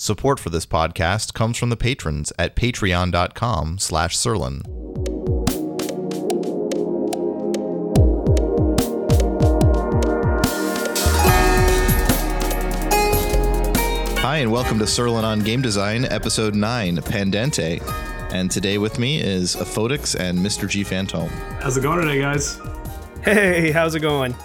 Support for this podcast comes from the patrons at patreon.com slash Sirlin. Hi, and welcome to Sirlin on Game Design, Episode 9, Pandante. And today with me is Aphodix and Mr. G Phantom. How's it going today, guys? Hey, how's it going?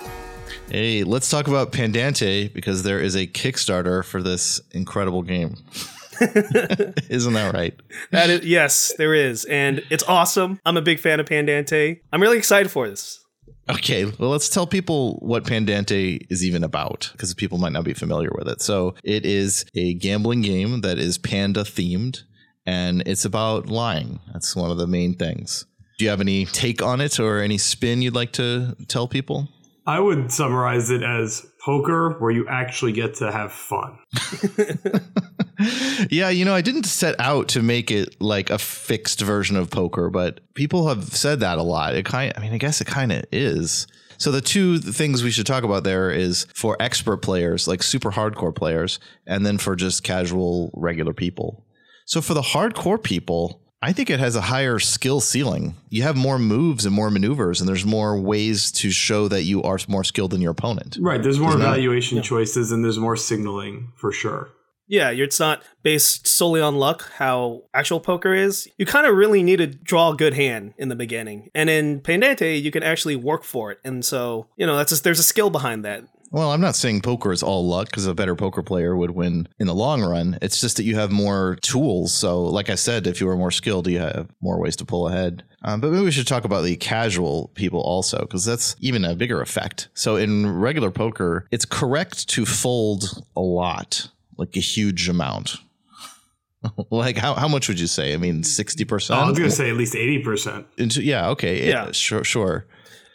Hey, let's talk about Pandante because there is a Kickstarter for this incredible game. Isn't that right? That is yes, there is, and it's awesome. I'm a big fan of Pandante. I'm really excited for this. Okay, well, let's tell people what Pandante is even about because people might not be familiar with it. So, it is a gambling game that is panda themed and it's about lying. That's one of the main things. Do you have any take on it or any spin you'd like to tell people? I would summarize it as poker where you actually get to have fun. yeah, you know, I didn't set out to make it like a fixed version of poker, but people have said that a lot. It kind I mean, I guess it kind of is. So the two things we should talk about there is for expert players, like super hardcore players, and then for just casual regular people. So for the hardcore people, I think it has a higher skill ceiling. You have more moves and more maneuvers, and there's more ways to show that you are more skilled than your opponent. Right. There's more Isn't that- evaluation choices and there's more signaling for sure. Yeah, it's not based solely on luck, how actual poker is. You kind of really need to draw a good hand in the beginning, and in Pandante, you can actually work for it. And so, you know, that's just, there's a skill behind that. Well, I'm not saying poker is all luck because a better poker player would win in the long run. It's just that you have more tools. So, like I said, if you were more skilled, you have more ways to pull ahead. Um, but maybe we should talk about the casual people also because that's even a bigger effect. So, in regular poker, it's correct to fold a lot, like a huge amount. like how, how much would you say? I mean, sixty percent. I percent. was going to say at least 80%. yeah, okay, Yeah. yeah, sure, sure.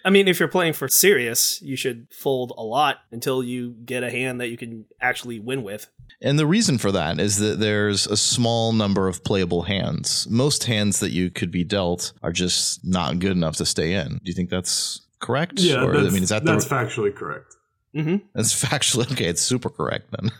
I mean, if you're playing for serious, you should fold a lot until you get a hand that you can actually win with. And the reason for that is that there's a small number of playable hands. Most hands that you could be dealt are just not good enough to stay in. Do you think that's correct? Yeah, Or, that's, I mean, is that that's the, factually correct. Hmm that's factually okay? It's super correct then.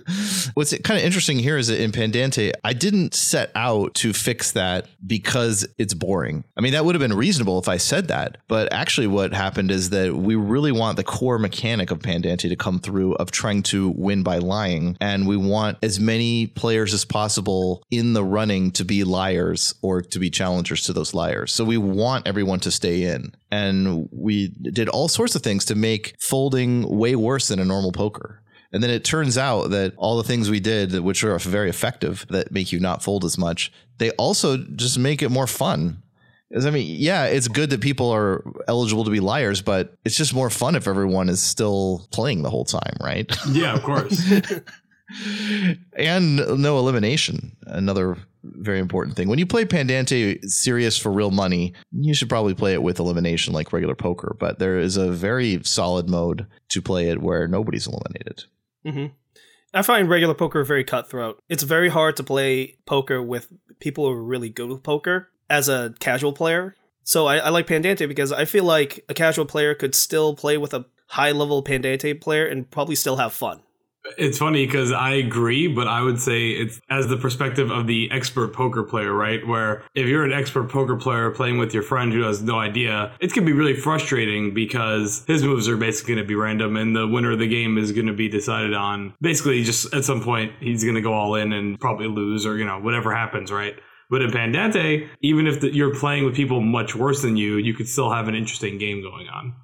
What's kind of interesting here is that in Pandante, I didn't set out to fix that because it's boring. I mean, that would have been reasonable if I said that. But actually, what happened is that we really want the core mechanic of Pandante to come through of trying to win by lying. And we want as many players as possible in the running to be liars or to be challengers to those liars. So we want everyone to stay in. And we did all sorts of things to make folding way worse than a normal poker. And then it turns out that all the things we did, which are very effective, that make you not fold as much, they also just make it more fun. I mean, yeah, it's good that people are eligible to be liars, but it's just more fun if everyone is still playing the whole time, right? Yeah, of course. and no elimination. Another very important thing. When you play Pandante serious for real money, you should probably play it with elimination like regular poker, but there is a very solid mode to play it where nobody's eliminated. hmm I find regular poker very cutthroat. It's very hard to play poker with people who are really good with poker as a casual player. So I, I like Pandante because I feel like a casual player could still play with a high level Pandante player and probably still have fun. It's funny because I agree, but I would say it's as the perspective of the expert poker player, right? Where if you're an expert poker player playing with your friend who has no idea, it can be really frustrating because his moves are basically going to be random and the winner of the game is going to be decided on basically just at some point he's going to go all in and probably lose or, you know, whatever happens, right? But in Pandante, even if the, you're playing with people much worse than you, you could still have an interesting game going on.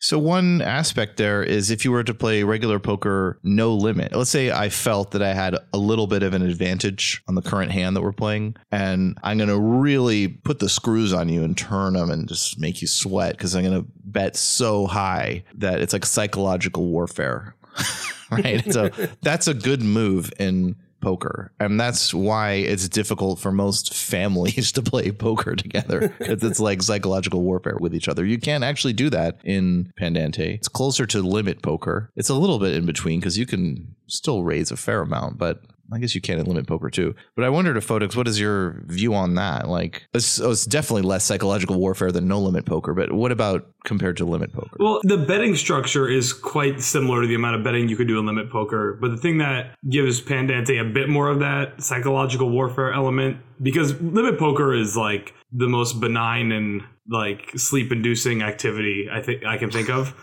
So one aspect there is if you were to play regular poker no limit. Let's say I felt that I had a little bit of an advantage on the current hand that we're playing and I'm going to really put the screws on you and turn them and just make you sweat cuz I'm going to bet so high that it's like psychological warfare. right? so that's a good move in poker. And that's why it's difficult for most families to play poker together because it's like psychological warfare with each other. You can't actually do that in Pandante. It's closer to limit poker. It's a little bit in between because you can still raise a fair amount, but I guess you can in limit poker too. But I wondered if Photox, what is your view on that? Like, it's, oh, it's definitely less psychological warfare than no limit poker. But what about compared to limit poker. Well, the betting structure is quite similar to the amount of betting you could do in limit poker, but the thing that gives Pandante a bit more of that psychological warfare element because limit poker is like the most benign and like sleep inducing activity I think I can think of.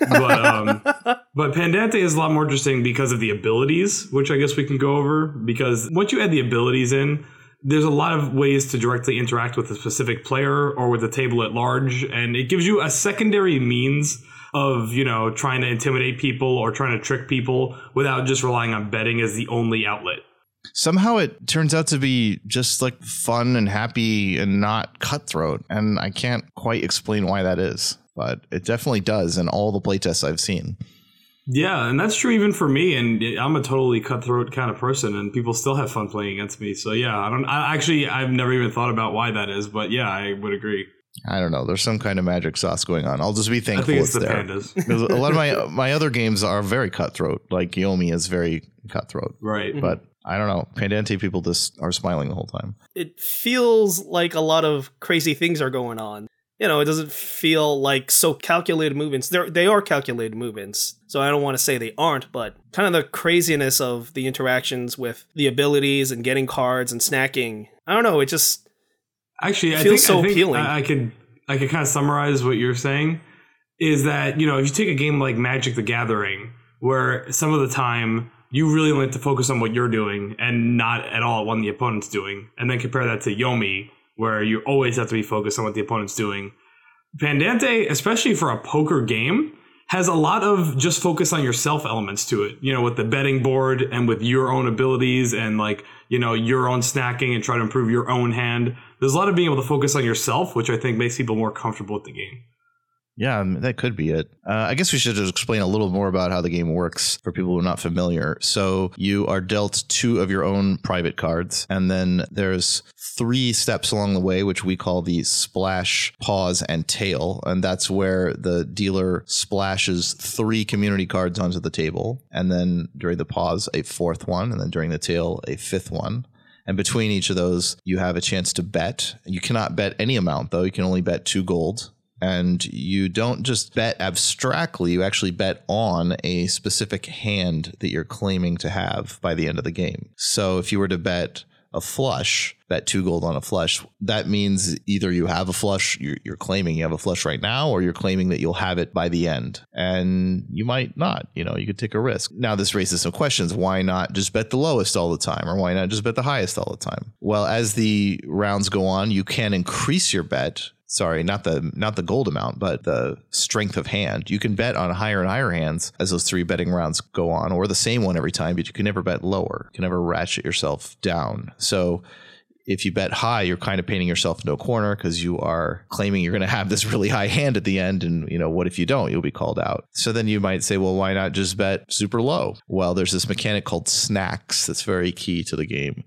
but um but Pandante is a lot more interesting because of the abilities, which I guess we can go over because once you add the abilities in, there's a lot of ways to directly interact with a specific player or with the table at large and it gives you a secondary means of you know trying to intimidate people or trying to trick people without just relying on betting as the only outlet somehow it turns out to be just like fun and happy and not cutthroat and i can't quite explain why that is but it definitely does in all the playtests i've seen yeah, and that's true even for me. And I'm a totally cutthroat kind of person, and people still have fun playing against me. So yeah, I don't. I actually, I've never even thought about why that is, but yeah, I would agree. I don't know. There's some kind of magic sauce going on. I'll just be thankful I think it's, it's the there. pandas. A lot of my my other games are very cutthroat. Like Yomi is very cutthroat. Right. Mm-hmm. But I don't know. Pandante people just are smiling the whole time. It feels like a lot of crazy things are going on you know, it doesn't feel like so calculated movements. They're, they are calculated movements. So I don't want to say they aren't, but kind of the craziness of the interactions with the abilities and getting cards and snacking. I don't know. It just actually I feels think, so I think appealing. I, I could I could kind of summarize what you're saying is that you know if you take a game like Magic the Gathering, where some of the time you really like to focus on what you're doing and not at all on the opponent's doing, and then compare that to Yomi, where you always have to be focused on what the opponent's doing. Pandante, especially for a poker game, has a lot of just focus on yourself elements to it. You know, with the betting board and with your own abilities and like, you know, your own snacking and try to improve your own hand. There's a lot of being able to focus on yourself, which I think makes people more comfortable with the game. Yeah, um, that could be it. Uh, I guess we should explain a little more about how the game works for people who are not familiar. So you are dealt two of your own private cards, and then there's three steps along the way, which we call the splash, pause, and tail. And that's where the dealer splashes three community cards onto the table, and then during the pause, a fourth one, and then during the tail, a fifth one. And between each of those, you have a chance to bet. You cannot bet any amount, though. You can only bet two gold and you don't just bet abstractly, you actually bet on a specific hand that you're claiming to have by the end of the game. So if you were to bet a flush, bet two gold on a flush, that means either you have a flush, you're, you're, claiming you have a flush right now, or you're claiming that you'll have it by the end. And you might not, you know, you could take a risk. Now, this raises some questions. Why not just bet the lowest all the time, or why not just bet the highest all the time? Well, as the rounds go on, you can increase your bet sorry, not the not the gold amount, but the strength of hand. You can bet on higher and higher hands as those three betting rounds go on, or the same one every time, but you can never bet lower. You can never ratchet yourself down. So if you bet high, you're kind of painting yourself into a corner because you are claiming you're going to have this really high hand at the end. And, you know, what if you don't? You'll be called out. So then you might say, well, why not just bet super low? Well, there's this mechanic called snacks that's very key to the game.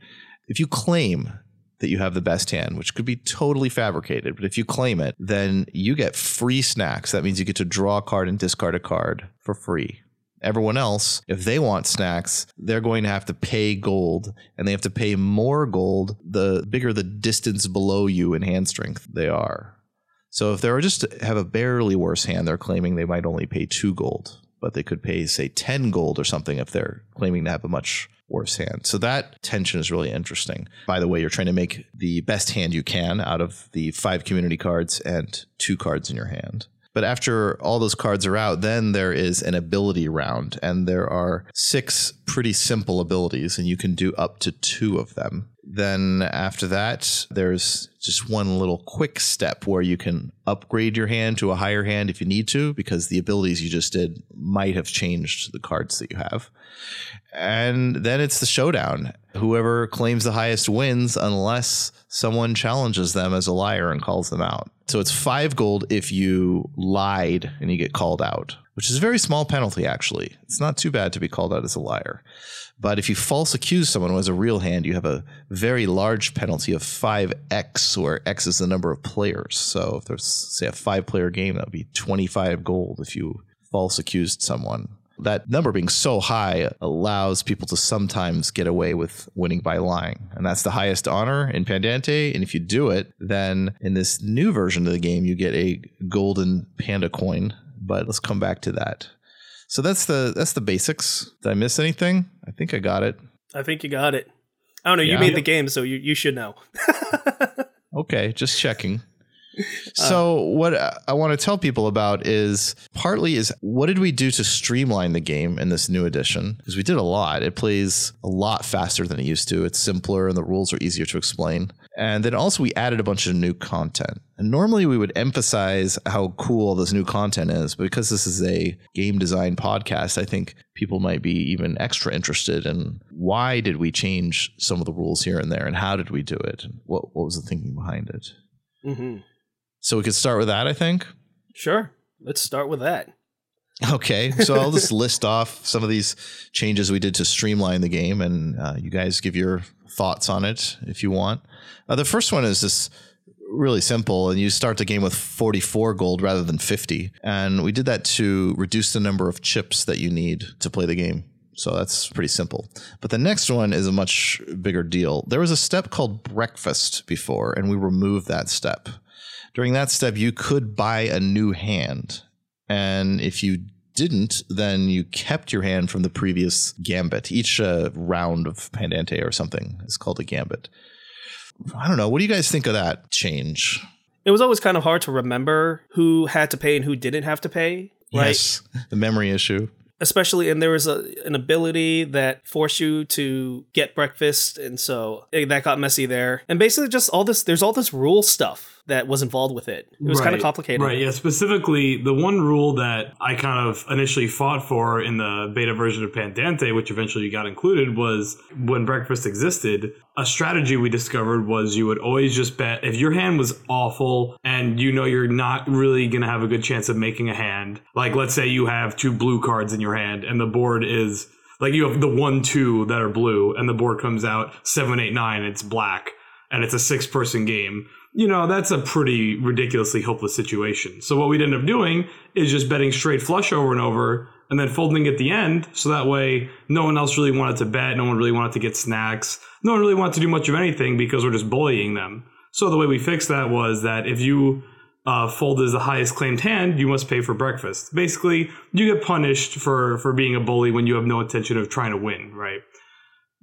If you claim that you have the best hand, which could be totally fabricated. But if you claim it, then you get free snacks. That means you get to draw a card and discard a card for free. Everyone else, if they want snacks, they're going to have to pay gold and they have to pay more gold the bigger the distance below you in hand strength they are. So if they're just have a barely worse hand, they're claiming they might only pay two gold, but they could pay, say, 10 gold or something if they're claiming to have a much worse hand. So that tension is really interesting. By the way, you're trying to make the best hand you can out of the five community cards and two cards in your hand. But after all those cards are out, then there is an ability round, and there are six pretty simple abilities, and you can do up to two of them. Then after that, there's just one little quick step where you can upgrade your hand to a higher hand if you need to, because the abilities you just did might have changed the cards that you have. And then it's the showdown. Whoever claims the highest wins unless someone challenges them as a liar and calls them out. So it's five gold if you lied and you get called out, which is a very small penalty, actually. It's not too bad to be called out as a liar. But if you false accuse someone who has a real hand, you have a very large penalty of 5x, where x is the number of players. So if there's, say, a five player game, that would be 25 gold if you false accused someone. That number being so high allows people to sometimes get away with winning by lying. And that's the highest honor in Pandante. And if you do it, then in this new version of the game, you get a golden panda coin. But let's come back to that. So that's the that's the basics. Did I miss anything? I think I got it. I think you got it. I don't know. You Yeah. made the game, so you, you should know. Okay, just checking. So what I want to tell people about is partly is what did we do to streamline the game in this new edition? Because we did a lot. It plays a lot faster than it used to. It's simpler and the rules are easier to explain. And then also we added a bunch of new content. And normally we would emphasize how cool this new content is, but because this is a game design podcast, I think people might be even extra interested in why did we change some of the rules here and there and how did we do it? And what what was the thinking behind it? hmm So we could start with that, I think. Sure. Let's start with that. Okay, so I'll just list off some of these changes we did to streamline the game, and uh, you guys give your thoughts on it if you want. Uh, the first one is just really simple, and you start the game with 44 gold rather than 50, and we did that to reduce the number of chips that you need to play the game. So that's pretty simple. But the next one is a much bigger deal. There was a step called breakfast before, and we removed that step. During that step, you could buy a new hand. And if you didn't, then you kept your hand from the previous gambit. Each uh, round of Pandante or something is called a gambit. I don't know. What do you guys think of that change? It was always kind of hard to remember who had to pay and who didn't have to pay, right? Yes, the memory issue. Especially, and there was a, an ability that forced you to get breakfast, and so eh, that got messy there. And basically, just all this, there's all this rule stuff that was involved with it. It was kind of complicated. Right, yeah. Specifically, the one rule that I kind of initially fought for in the beta version of Pandante, which eventually got included, was when breakfast existed. A strategy we discovered was you would always just bet if your hand was awful and you know you're not really going to have a good chance of making a hand. Like, let's say you have two blue cards in your hand and the board is like you have the one, two that are blue, and the board comes out seven, eight, nine, it's black, and it's a six person game you know, that's a pretty ridiculously hopeless situation. So what we'd end up doing is just betting straight flush over and over and then folding at the end. So that way no one else really wanted to bet. No one really wanted to get snacks. No one really wanted to do much of anything because we're just bullying them. So the way we fixed that was that if you uh, fold as the highest claimed hand, you must pay for breakfast. Basically, you get punished for, for being a bully when you have no intention of trying to win, right?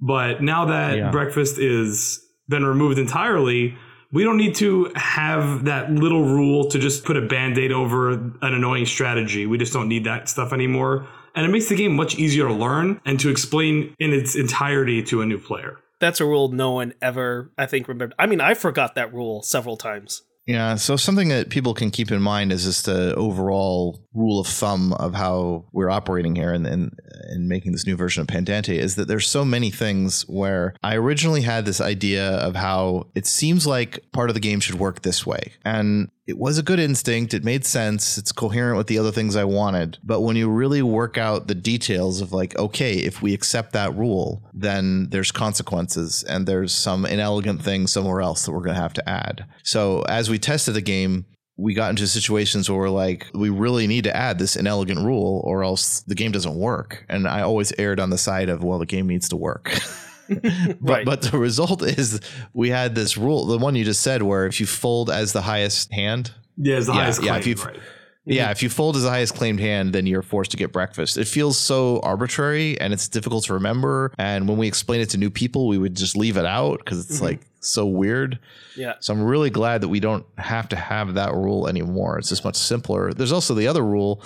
But now that Yeah. breakfast is been removed entirely, we don't need to have that little rule to just put a band-aid over an annoying strategy. We just don't need that stuff anymore. And it makes the game much easier to learn and to explain in its entirety to a new player. That's a rule no one ever, I think, remembered. I mean, I forgot that rule several times. Yeah, so something that people can keep in mind is just the overall rule of thumb of how we're operating here and in, in, making this new version of Pandante is that there's so many things where I originally had this idea of how it seems like part of the game should work this way. And it was a good instinct. It made sense. It's coherent with the other things I wanted. But when you really work out the details of like, okay, if we accept that rule, then there's consequences and there's some inelegant thing somewhere else that we're going to have to add. So as we tested the game, we got into situations where we're like, we really need to add this inelegant rule or else the game doesn't work. And I always erred on the side of, well, the game needs to work. but, Right. but the result is we had this rule, the one you just said, where if you fold as the highest hand, Yeah, it's the Yeah, highest yeah, claim, if you've- right? yeah, mhm. if you fold as the highest claimed hand, then you're forced to get breakfast. It feels so arbitrary and it's difficult to remember. And when we explain it to new people, we would just leave it out because it's mm-hmm. like so weird. Yeah. So I'm really glad that we don't have to have that rule anymore. It's just much simpler. There's also the other rule.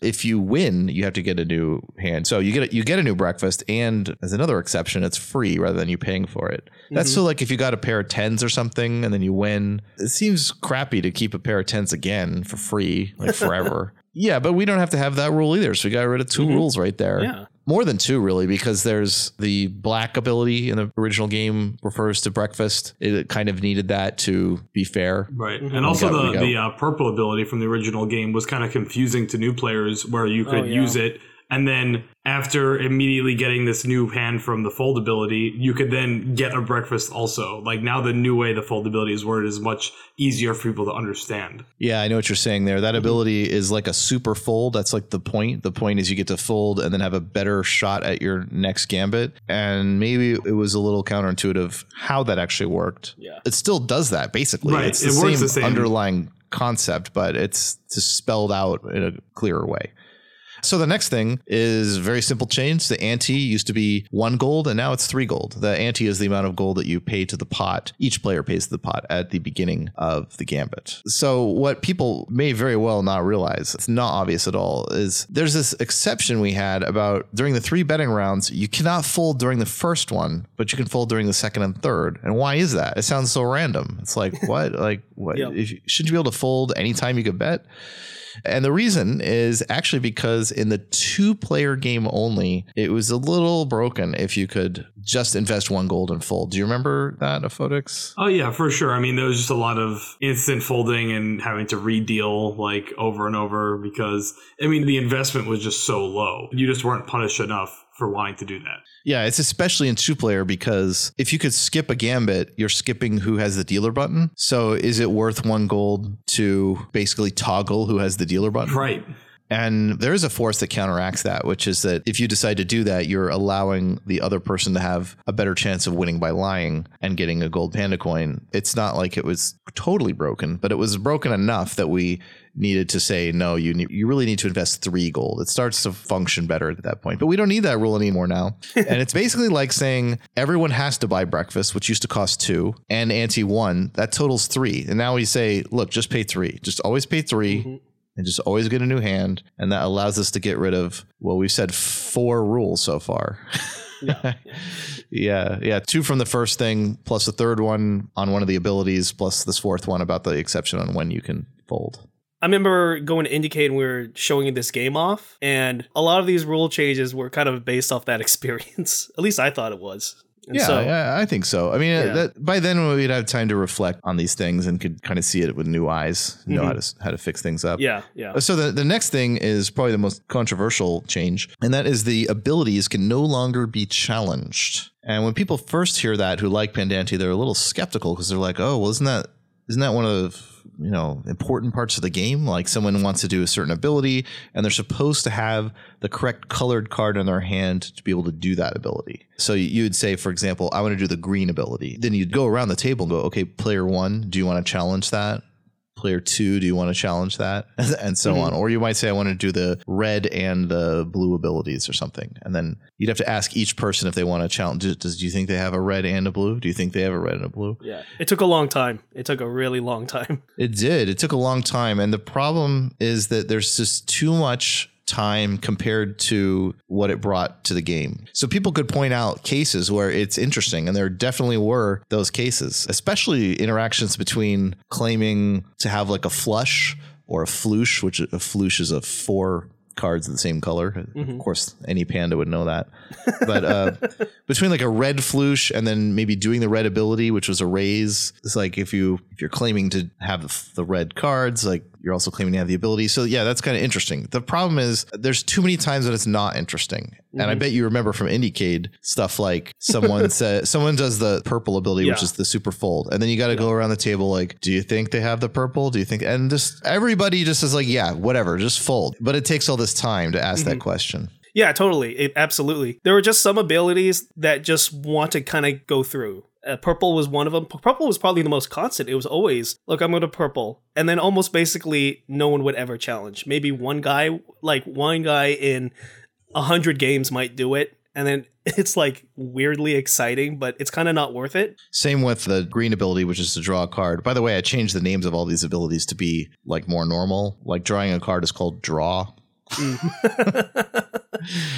If you win, you have to get a new hand. So you get a, you get a new breakfast, and as another exception, it's free rather than you paying for it. That's mm-hmm. so like if you got a pair of tens or something, and then you win. It seems crappy to keep a pair of tens again for free, like forever. yeah, but we don't have to have that rule either. So we got rid of 2 mm-hmm. rules right there. Yeah. More than two, really, because there's the black ability in the original game refers to breakfast. It kind of needed that to be fair. Right. And also got- the, the uh, purple ability from the original game was kind of confusing to new players where you could Oh, yeah. use it And then after immediately getting this new hand from the fold ability, you could then get a breakfast also. Like now the new way the fold ability is worded is much easier for people to understand. Yeah, I know what you're saying there. That mm-hmm. ability is like a super fold. That's like the point. The point is you get to fold and then have a better shot at your next gambit. And maybe it was a little counterintuitive how that actually worked. Yeah. It still does that basically. Right, It's the, it same works the same. underlying concept, but it's just spelled out in a clearer way. So the next thing is very simple change. The ante used to be one gold and now it's three gold. The ante is the amount of gold that you pay to the pot. Each player pays to the pot at the beginning of the gambit. So what people may very well not realize, it's not obvious at all, is there's this exception we had about during the three betting rounds, you cannot fold during the first one, but you can fold during the second and third. And why is that? It sounds so random. It's like what? like what? If shouldn't you be able to fold anytime you could bet? And the reason is actually because in the two player game only, it was a little broken if you could just invest one gold and fold. Do you remember that, Aphotix? Oh yeah, for sure. I mean, there was just a lot of instant folding and having to redeal like over and over because I mean the investment was just so low. You just weren't punished enough for wanting to do that. Yeah, it's especially in two player because if you could skip a gambit, you're skipping who has the dealer button. So is it worth one gold to basically toggle who has the dealer button? Right. And there is a force that counteracts that, which is that if you decide to do that, you're allowing the other person to have a better chance of winning by lying and getting a gold panda coin. It's not like it was totally broken, but it was broken enough that we needed to say no. You need, you really need to invest three gold. It starts to function better at that point, but we don't need that rule anymore now. and it's basically like saying everyone has to buy breakfast, which used to cost two, and ante one. That totals three. And now we say, look, just pay three. Just always pay 3 mm-hmm. and just always get a new hand. And that allows us to get rid of, well, we've said four rules so far. Yeah. yeah. Yeah. Two from the first thing, plus a third one on one of the abilities, plus this fourth one about the exception on when you can fold. I remember going to Indiecade and we were showing this game off, and a lot of these rule changes were kind of based off that experience. At least I thought it was. And yeah, so, yeah, I think so. I mean, uh, Yeah. that, by then we'd have time to reflect on these things and could kind of see it with new eyes, know how mm-hmm. to how to fix things up. yeah, yeah. Uh, so the, the next thing is probably the most controversial change, and that is the abilities can no longer be challenged. And when people first hear that who like Pandante, they're a little skeptical because they're like, oh, well, isn't that isn't that one of you know important parts of the game? Like someone wants to do a certain ability, and they're supposed to have the correct colored card in their hand to be able to do that ability. So you would say, for example, I want to do the green ability. Then you'd go around the table and go, okay, player one, do you want to challenge that? Player two, do you want to challenge that? and so Mhm. on. Or you might say, I want to do the red and the blue abilities or something. And then you'd have to ask each person if they want to challenge. Does, does do you think they have a red and a blue? Do you think they have a red and a blue? Yeah. It took a long time. It took a really long time. It did. It took a long time. And the problem is that there's just too much time compared to what it brought to the game. So people could point out cases where it's interesting, and there definitely were those cases, especially interactions between claiming to have like a flush or a floosh, which a floosh is a four cards of the same color. Of course, any panda would know that. But uh, between like a red floosh and then maybe doing the red ability, which was a raise, it's like if you if you're claiming to have the red cards, like you're also claiming to have the ability. So yeah, that's kind of interesting. The problem is there's too many times that it's not interesting. And I mm-hmm. bet you remember from Indiecade stuff like someone said someone does the purple ability, which is the super fold, and then you got to go around the table like, do you think they have the purple? Do you think? And just everybody just is like, yeah, whatever, just fold. But it takes all this time to ask that mm-hmm. question. Yeah, totally. It, absolutely. There were just some abilities that just want to kind of go through. Uh, purple was one of them. Purple was probably the most constant. It was always, look, I'm going to purple. And then almost basically no one would ever challenge. Maybe one guy, like one guy in a hundred games might do it. And then it's like weirdly exciting, but it's kind of not worth it. Same with the green ability, which is to draw a card. By the way, I changed the names of all these abilities to be like more normal. Like drawing a card is called draw.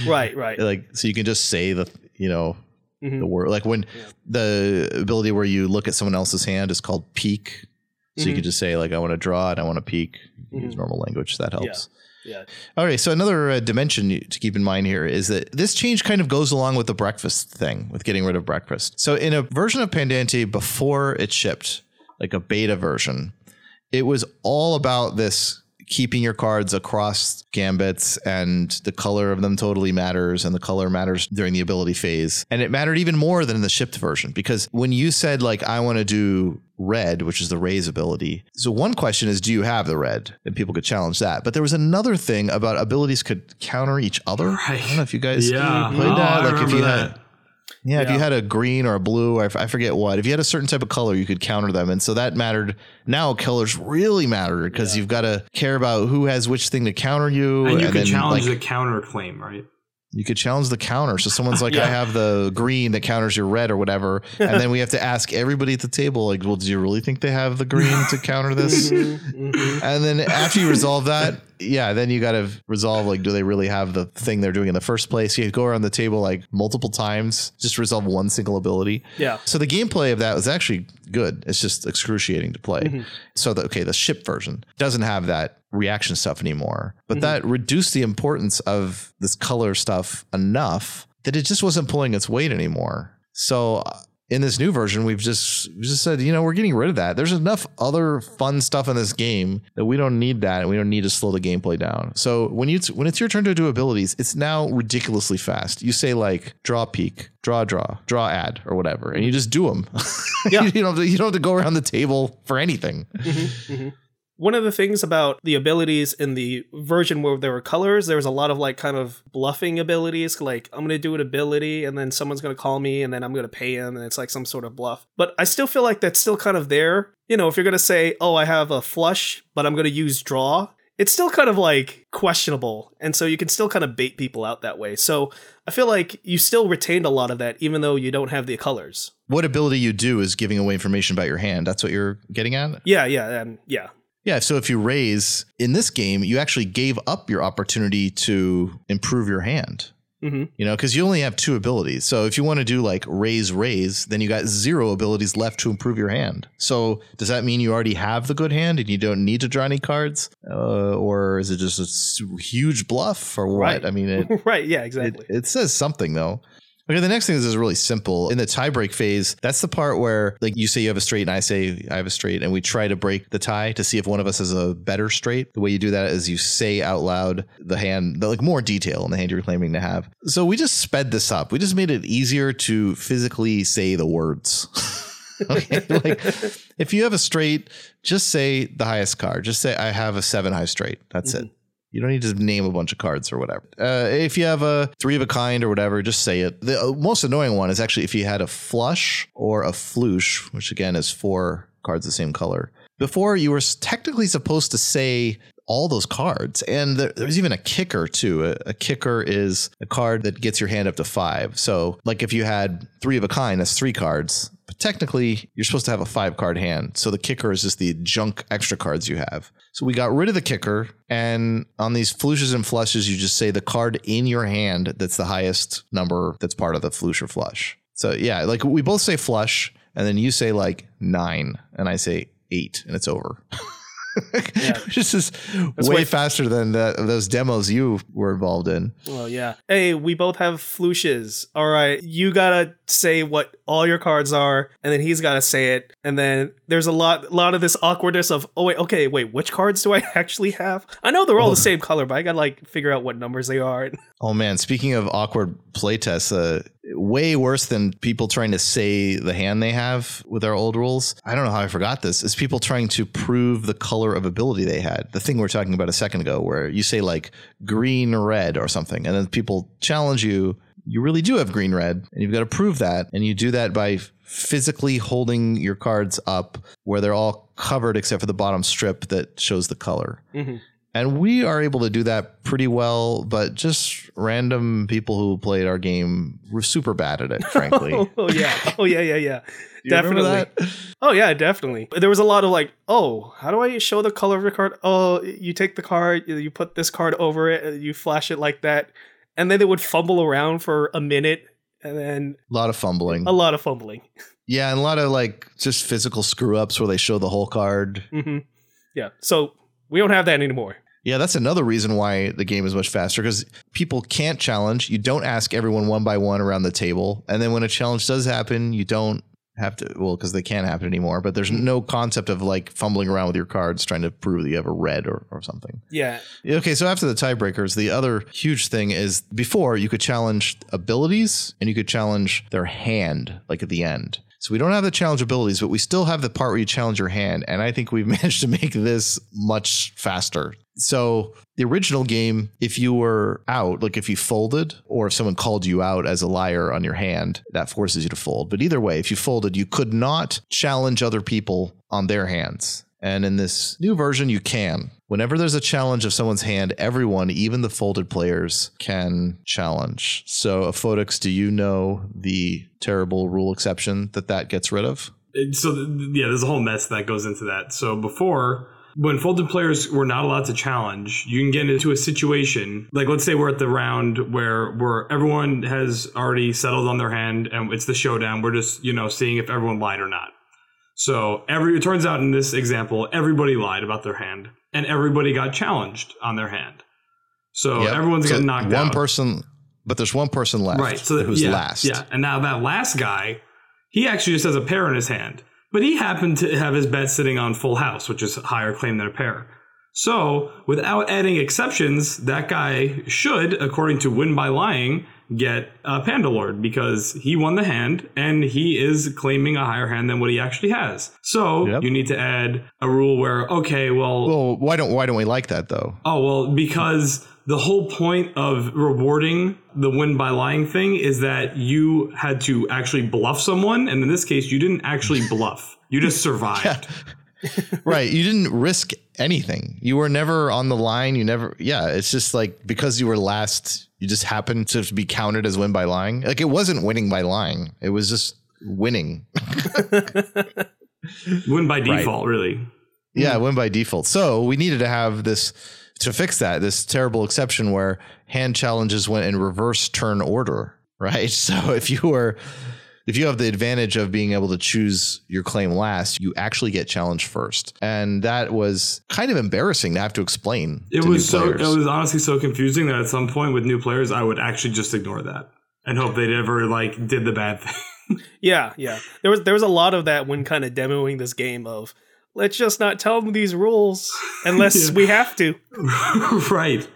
Right, right. Like so you can just say the you know Mhm. the word like when the ability where you look at someone else's hand is called peek. So you Mhm. could just say like I want to draw it I want to peek. Use Mhm. normal language. That helps. Yeah. All right. So another uh, dimension to keep in mind here is that this change kind of goes along with the breakfast thing, with getting rid of breakfast. So in a version of Pandante before it shipped, like a beta version, it was all about this keeping your cards across gambits and the color of them totally matters and the color matters during the ability phase. And it mattered even more than in the shipped version because when you said like I want to do red, which is the raise ability. So one question is, do you have the red? And people could challenge that. But there was another thing about abilities could counter each other. Right. I don't know if you guys Yeah. played Oh, that. I like if you that. had. Yeah, if you had a green or a blue, or I f- I forget what, if you had a certain type of color, you could counter them. And so that mattered. Now colors really matter because you've got to care about who has which thing to counter you. And you could then, challenge like, the counter claim, right? you could challenge the counter. So someone's like, Yeah. I have the green that counters your red or whatever. And then we have to ask everybody at the table, like, well, do you really think they have the green to counter this? Mhm. And then after you resolve that, yeah, then you got to resolve like, do they really have the thing they're doing in the first place? You go around the table like multiple times, just resolve one single ability. Yeah. So the gameplay of that was actually good. It's just excruciating to play. So the, okay, the ship version doesn't have that reaction stuff anymore, but that reduced the importance of this color stuff enough that it just wasn't pulling its weight anymore. So uh, in this new version, we've just we just said, you know, we're getting rid of that. There's enough other fun stuff in this game that we don't need that, and we don't need to slow the gameplay down. So when you when it's your turn to do abilities, it's now ridiculously fast. You say like draw peek, draw draw, draw add, or whatever, and you just do them. Yeah. you don't have to, you don't have to go around the table for anything. Mm-hmm, mm-hmm. One of the things about the abilities in the version where there were colors, there was a lot of like kind of bluffing abilities. Like I'm gonna do an ability, and then someone's gonna call me, and then I'm gonna pay him, and it's like some sort of bluff. But I still feel like that's still kind of there. You know, if you're gonna say, "Oh, I have a flush, but I'm gonna use draw," it's still kind of like questionable, and so you can still kind of bait people out that way. So I feel like you still retained a lot of that, even though you don't have the colors. What ability you do is giving away information about your hand. That's what you're getting at. Yeah, yeah, and yeah. Yeah, so if you raise in this game, you actually gave up your opportunity to improve your hand. hmm You know, because you only have two abilities. So if you want to do like raise, raise, then you got zero abilities left to improve your hand. So does that mean you already have the good hand and you don't need to draw any cards, uh, or is it just a huge bluff or what? Right. I mean, it, right, yeah, it, exactly. it says something though. Okay, the next thing is, is really simple. In the tiebreak phase, that's the part where like you say you have a straight and I say I have a straight, and we try to break the tie to see if one of us has a better straight. The way you do that is you say out loud the hand, the, like more detail in the hand you're claiming to have. So we just sped this up. We just made it easier to physically say the words. okay, like if you have a straight, just say the highest card. Just say I have a seven high straight. That's mm-hmm. it. You don't need to name a bunch of cards or whatever. Uh, if you have a three of a kind or whatever, just say it. The uh, most annoying one is actually if you had a flush or a floosh, which again is four cards the same color. Before you were technically supposed to say all those cards, and there, there's even a kicker too. A, a kicker is a card that gets your hand up to five. So, like if you had three of a kind, that's three cards. Technically, you're supposed to have a five card hand. So the kicker is just the junk extra cards you have. So we got rid of the kicker, and on these flushes and flooshes, you just say the card in your hand that's the highest number that's part of the flush or floosh. So yeah, like we both say flush, and then you say like nine, and I say eight, and it's over. Yeah. This is way way- faster than the, those demos you were involved in. Well, yeah. Hey, we both have flushes. All right, you gotta say what all your cards are, and then he's gotta say it, and then there's a lot, lot of this awkwardness of, oh wait, okay, wait, which cards do I actually have? I know they're all the same color, but I gotta like figure out what numbers they are. Oh man, speaking of awkward playtests, uh, way worse than people trying to say the hand they have with our old rules. I don't know how I forgot this. Is people trying to prove the color of ability they had. The thing we are talking about a second ago, where you say like green, red, or something, and then people challenge you. You really do have green, red, and you've got to prove that. And you do that by physically holding your cards up where they're all covered except for the bottom strip that shows the color. Mhm. And we are able to do that pretty well, but just random people who played our game were super bad at it, frankly. oh, oh, yeah, oh yeah, yeah, yeah. Definitely. Oh yeah, definitely. There was a lot of like, oh, how do I show the color of the card? Oh, you take the card, you put this card over it, you flash it like that, and then they would fumble around for a minute, and then A lot of fumbling. a lot of fumbling. Yeah, and a lot of like just physical screw ups where they show the whole card. hmm Yeah. So we don't have that anymore. Yeah, that's another reason why the game is much faster because people can't challenge. You don't ask everyone one by one around the table. And then when a challenge does happen, you don't have to well because they can't happen anymore but there's no concept of like fumbling around with your cards trying to prove that you have a red or, or something Yeah. okay so after the tiebreakers the other huge thing is before you could challenge abilities and you could challenge their hand like at the end so we don't have the challenge abilities but we still have the part where you challenge your hand and i think we've managed to make this much faster so the original game, if you were out, like if you folded, or if someone called you out as a liar on your hand, that forces you to fold. But either way, if you folded, you could not challenge other people on their hands. And in this new version, you can. Whenever there's a challenge of someone's hand, everyone, even the folded players, can challenge. So, Aphodex, do you know the terrible rule exception that that gets rid of? So yeah, there's a whole mess that goes into that. So before when folded players were not allowed to challenge, you can get into a situation like let's say we're at the round where where everyone has already settled on their hand and it's the showdown. We're just you know seeing if everyone lied or not. So every it turns out in this example, everybody lied about their hand and everybody got challenged on their hand. So Yep. everyone's So getting knocked one out. person, but there's one person left, Right. So that- who's yeah, last. Yeah. And now that last guy, he actually just has a pair in his hand, but he happened to have his bet sitting on full house, which is higher claim than a pair. So without adding exceptions, that guy should, according to win by lying, get uh, a Panda Lord because he won the hand and he is claiming a higher hand than what he actually has. So Yep. you need to add a rule where, okay, well, Well, why don't why don't we like that though? Oh, well, because the whole point of rewarding the win by lying thing is that you had to actually bluff someone. And in this case, you didn't actually bluff, you just survived. right. You didn't risk anything. You were never on the line. You never, yeah. It's just like because you were last, you just happened to be counted as win by lying. Like it wasn't winning by lying. It was just winning. Win by default, really. Yeah, win by default. So we needed to have this to fix that, this terrible exception where hand challenges went in reverse turn order, right? So if you were if you have the advantage of being able to choose your claim last, you actually get challenged first. And that was kind of embarrassing to have to explain. It to was new so, it was honestly so confusing that at some point with new players, I would actually just ignore that and hope they never like did the bad thing. Yeah, yeah. There was there was a lot of that when kind of demoing this game of let's just not tell them these rules unless Yeah. we have to. right.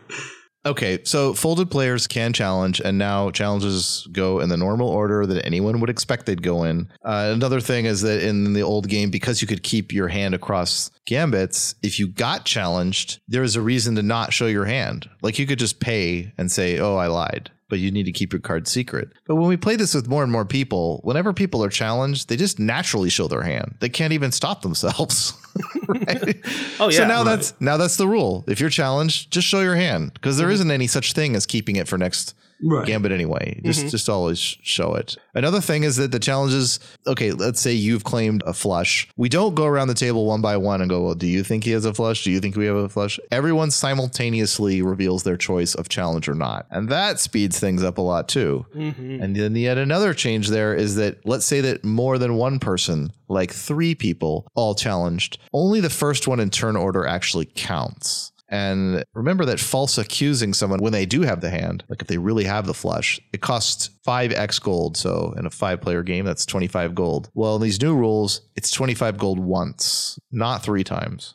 Okay, so folded players can challenge, and now challenges go in the normal order that anyone would expect they'd go in. Uh, another thing is that in the old game, because you could keep your hand across gambits, if you got challenged, there was a reason to not show your hand. Like you could just pay and say, "Oh, I lied." But you need to keep your card secret. But when we play this with more and more people, whenever people are challenged, they just naturally show their hand. They can't even stop themselves. right? Oh, yeah. So now right. that's now that's the rule. If you're challenged, just show your hand because there mm-hmm. isn't any such thing as keeping it for next Right. gambit anyway. Just just always show it. Another thing is that the challenges. Okay, let's say you've claimed a flush. We don't go around the table one by one and go, "Well, do you think he has a flush? Do you think we have a flush?" Everyone simultaneously reveals their choice of challenge or not, and that speeds things up a lot too. Mm-hmm. And then yet another change there is that let's say that more than one person, like three people, all challenged, only the first one in turn order actually counts. And remember that false accusing someone when they do have the hand, like if they really have the flush, it costs 5x gold. So in a five player game, that's 25 gold. Well, in these new rules, it's 25 gold once, not three times.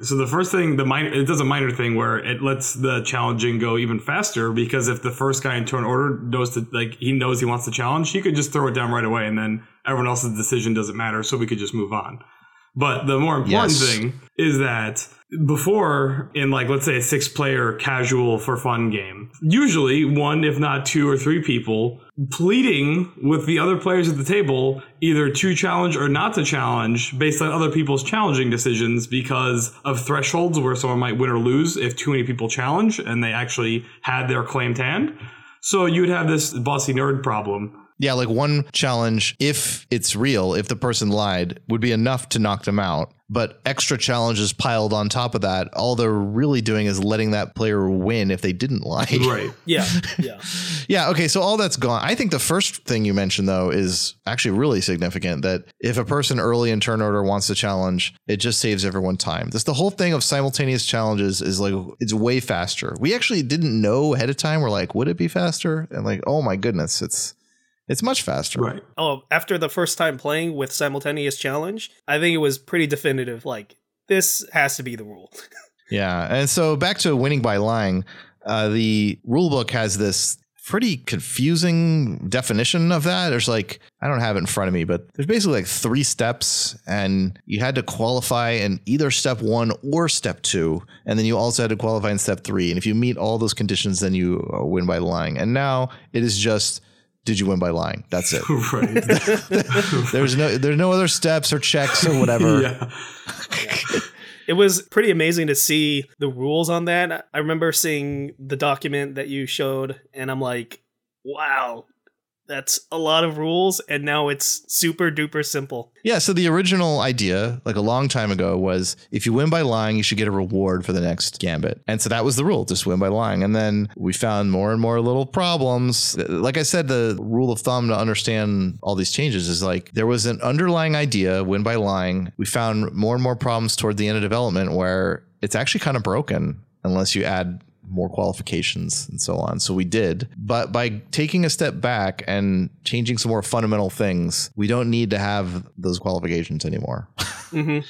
So the first thing, the minor, it does a minor thing where it lets the challenging go even faster because if the first guy in turn order knows to like he knows he wants to challenge, he could just throw it down right away, and then everyone else's decision doesn't matter, so we could just move on. But the more important Yes. thing is that before in like let's say a six player casual for fun game, usually one if not two or three people pleading with the other players at the table either to challenge or not to challenge based on other people's challenging decisions because of thresholds where someone might win or lose if too many people challenge and they actually had their claimed hand. So you would have this bossy nerd problem Yeah, like one challenge, if it's real, if the person lied, would be enough to knock them out. But extra challenges piled on top of that, all they're really doing is letting that player win if they didn't lie. Right. Yeah, yeah. Yeah, okay, so all that's gone. I think the first thing you mentioned though is actually really significant that if a person early in turn order wants to challenge, it just saves everyone time. This the whole thing of simultaneous challenges is like it's way faster. We actually didn't know ahead of time. We're like, would it be faster? And like, oh my goodness, it's It's much faster. Right. Oh, after the first time playing with simultaneous challenge, I think it was pretty definitive. Like this has to be the rule. Yeah. And so back to winning by lying, uh, the rulebook has this pretty confusing definition of that. There's like, I don't have it in front of me, but there's basically like three steps, and you had to qualify in either step one or step two. And then you also had to qualify in step three. And if you meet all those conditions, then you uh, win by lying. And now it is just, did you win by lying? That's it. right. There's no there's no other steps or checks or whatever. yeah. It was pretty amazing to see the rules on that. I remember seeing the document that you showed, and I'm like, wow, that's a lot of rules, and now it's super duper simple. Yeah, so the original idea, like a long time ago, was if you win by lying, you should get a reward for the next gambit. And so that was the rule, just win by lying. And then we found more and more little problems. Like I said, the rule of thumb to understand all these changes is like there was an underlying idea, win by lying. We found more and more problems toward the end of development where it's actually kind of broken unless you add more qualifications and so on. So we did. But by taking a step back and changing some more fundamental things, we don't need to have those qualifications anymore. hmm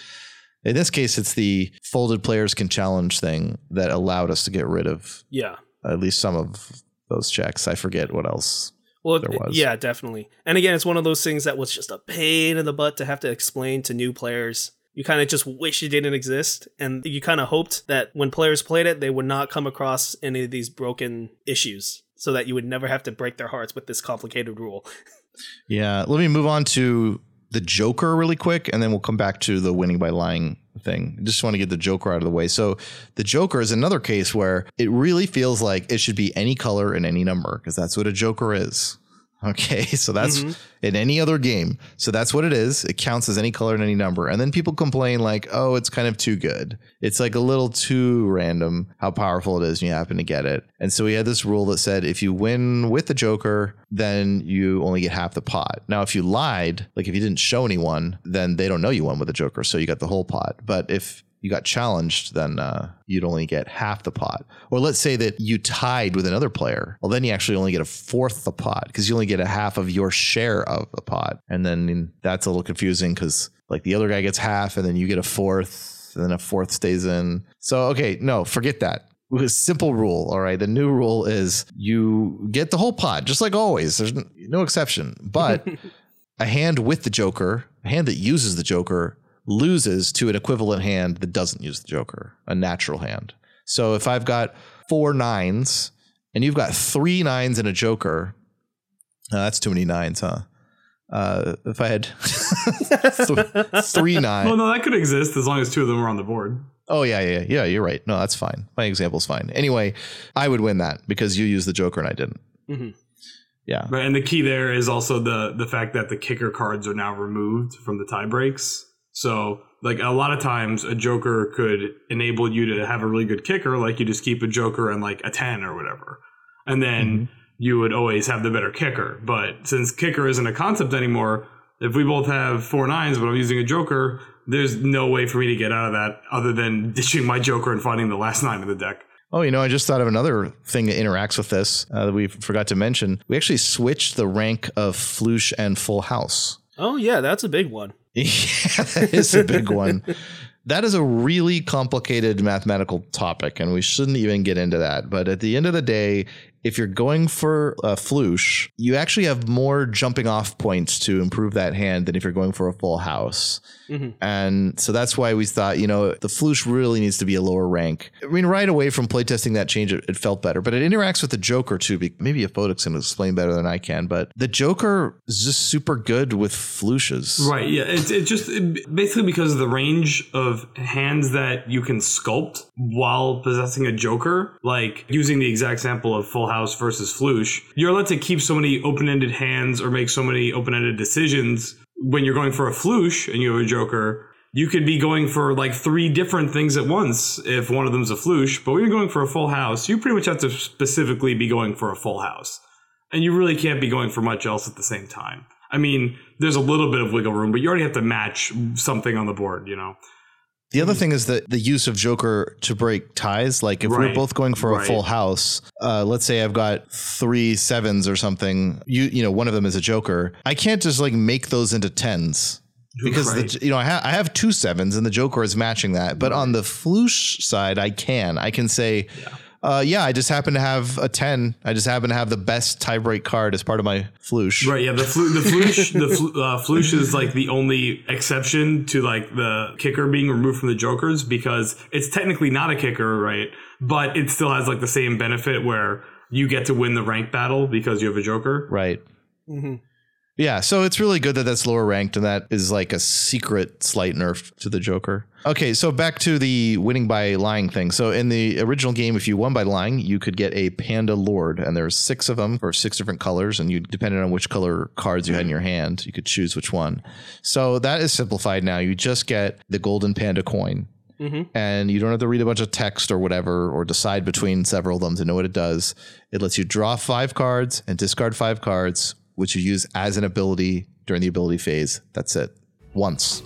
In this case, it's the folded players can challenge thing that allowed us to get rid of Yeah. at least some of those checks. I forget what else. Well, There was. yeah, definitely. And again, it's one of those things that was just a pain in the butt to have to explain to new players. You kind of just wish it didn't exist, and you kind of hoped that when players played it, they would not come across any of these broken issues, so that you would never have to break their hearts with this complicated rule. Yeah. Let me move on to the Joker really quick, and then we'll come back to the winning by lying thing. I just want to get the Joker out of the way. So, the Joker is another case where it really feels like it should be any color and any number because that's what a Joker is. Okay, so that's Mhm. in any other game. So that's what it is. It counts as any color and any number. And then people complain like, "Oh, it's kind of too good. It's like a little too random how powerful it is and you happen to get it." And so we had this rule that said if you win with the Joker, then you only get half the pot. Now, if you lied, like if you didn't show anyone, then they don't know you won with the Joker, so you got the whole pot. But if you got challenged, then uh, you'd only get half the pot. Or let's say that you tied with another player. Well, then you actually only get a fourth the pot because you only get a half of your share of the pot. And then that's a little confusing because like the other guy gets half and then you get a fourth and then a fourth stays in. So, okay, no, forget that. A simple rule. All right. The new rule is you get the whole pot, just like always. There's no exception. But a hand with the Joker, a hand that uses the Joker, loses to an equivalent hand that doesn't use the Joker, a natural hand. So if I've got four nines and you've got three nines and a Joker, uh, that's too many nines, huh? Uh, if I had th- three nines, Well, no, that could exist as long as two of them are on the board. Oh yeah, yeah, yeah. You're right. No, that's fine. My example's fine. Anyway, I would win that because you used the Joker and I didn't. Mhm. Yeah. Right, and the key there is also the the fact that the kicker cards are now removed from the tie breaks. So, like a lot of times, a joker could enable you to have a really good kicker. Like you just keep a joker and like a ten or whatever, and then you would always have the better kicker. But since kicker isn't a concept anymore, if we both have four nines, but I'm using a joker, there's no way for me to get out of that other than ditching my joker and finding the last nine of the deck. Oh, you know, I just thought of another thing that interacts with this uh, that we forgot to mention. We actually switched the rank of Floosh and Full House. Oh yeah, that's a big one. Yeah, that is a big one. That is a really complicated mathematical topic, and we shouldn't even get into that. But at the end of the day, if you're going for a floosh, you actually have more jumping off points to improve that hand than if you're going for a full house. Mhm. And so that's why we thought, you know, the floosh really needs to be a lower rank. I mean, right away from playtesting that change, it, it felt better, but it interacts with the Joker too. Maybe a Photox can explain better than I can, but the Joker is just super good with flooshes. Right. Yeah. It's it just it, basically because of the range of hands that you can sculpt while possessing a Joker, like using the exact sample of Full House versus Floosh, you're allowed to keep so many open-ended hands or make so many open-ended decisions. When you're going for a Floosh and you have a Joker, you could be going for like three different things at once if one of them's a Floosh. But when you're going for a Full House, you pretty much have to specifically be going for a Full House and you really can't be going for much else at the same time. I mean, there's a little bit of wiggle room, but you already have to match something on the board, you know. The other thing is that the use of Joker to break ties. Like if we're both going for a Right. full house, uh, let's say I've got three sevens or something. You you know one of them is a Joker. I can't just like make those into tens because Right. the, you know I, ha- I have two sevens and the Joker is matching that. But on the floosh side, I can I can say. Uh, yeah, I just happen to have a ten. I just happen to have the best tie break card as part of my floosh. Right, yeah, the flu- the floosh, the flu- uh, floosh is like the only exception to like the kicker being removed from the jokers because it's technically not a kicker, right? But it still has like the same benefit where you get to win the rank battle because you have a joker. Right. hmm Yeah, so it's really good that that's lower ranked, and that is like a secret slight nerf to the Joker. Okay, so back to the winning by lying thing. So in the original game, if you won by lying, you could get a Panda Lord, and there's six of them for six different colors, and you depending on which color cards you had in your hand, you could choose which one. So that is simplified now. You just get the Golden Panda coin, Mhm. and you don't have to read a bunch of text or whatever or decide between several of them to know what it does. It lets you draw five cards and discard five cards, which you use as an ability during the ability phase. That's it. Once.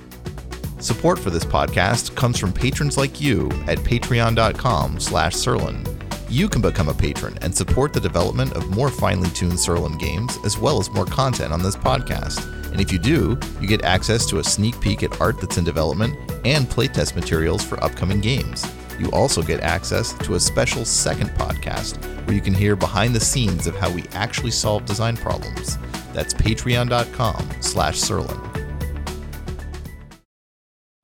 Support for this podcast comes from patrons like you at patreon.com slash Sirlin. You can become a patron and support the development of more finely tuned Sirlin games, as well as more content on this podcast. And if you do, you get access to a sneak peek at art that's in development and playtest materials for upcoming games. You also get access to a special second podcast where you can hear behind the scenes of how we actually solve design problems. That's patreon.com slash Sirlin.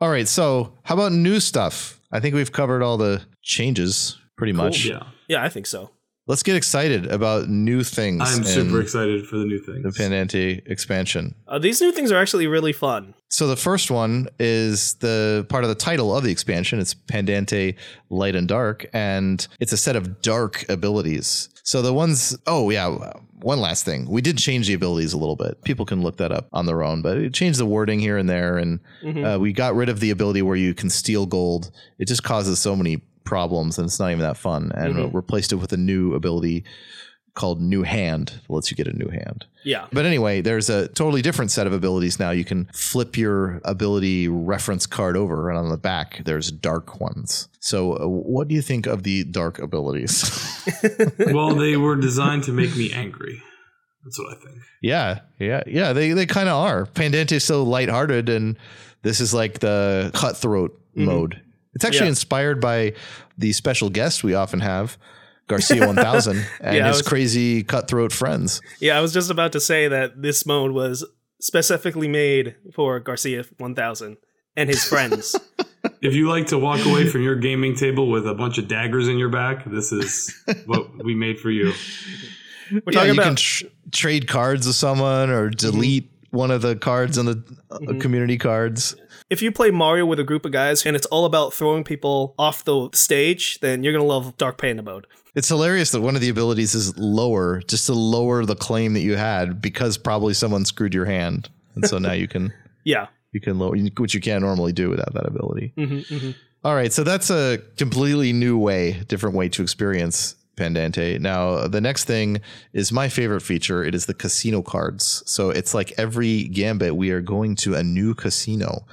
All right, so how about new stuff? I think we've covered all the changes pretty much. Yeah, Yeah, I think so. Let's get excited about new things. I'm super excited for the new things. The Pandante expansion. Uh, these new things are actually really fun. So the first one is the part of the title of the expansion. It's Pandante Light and Dark, and it's a set of dark abilities. So the ones, oh yeah, one last thing. We did change the abilities a little bit. People can look that up on their own, but it changed the wording here and there, and uh, we got rid of the ability where you can steal gold. It just causes so many problems, and it's not even that fun. And Mhm. replaced it with a new ability called New Hand that lets you get a new hand. Yeah. But anyway, there's a totally different set of abilities now. You can flip your ability reference card over, and on the back, there's dark ones. So, uh, what do you think of the dark abilities? well, they were designed to make me angry. That's what I think. yeah, yeah, yeah. They they kind of are. Pandante is so lighthearted, and this is like the cutthroat Mhm. mode. It's actually Yeah. inspired by the special guest we often have. Garcia 1000 and Yeah, his was- crazy cutthroat friends. Yeah, I was just about to say that this mode was specifically made for Garcia 1000 and his friends. If you like to walk away from your gaming table with a bunch of daggers in your back, this is what we made for you. We're yeah, talking you can tr- trade cards with someone or delete one of the cards on the uh, Mhm. community cards. if you play Mario with a group of guys and it's all about throwing people off the stage, then you're going to love Dark Panda mode. It's hilarious that one of the abilities is lower, just to lower the claim that you had because probably someone screwed your hand, and so now you can Yeah. you can lower, which you can't normally do without that ability. hmm hmm All right, so that's a completely new way, different way to experience Pandante. Now, the next thing is my favorite feature. It is the casino cards. So it's like every gambit, we are going to a new casino,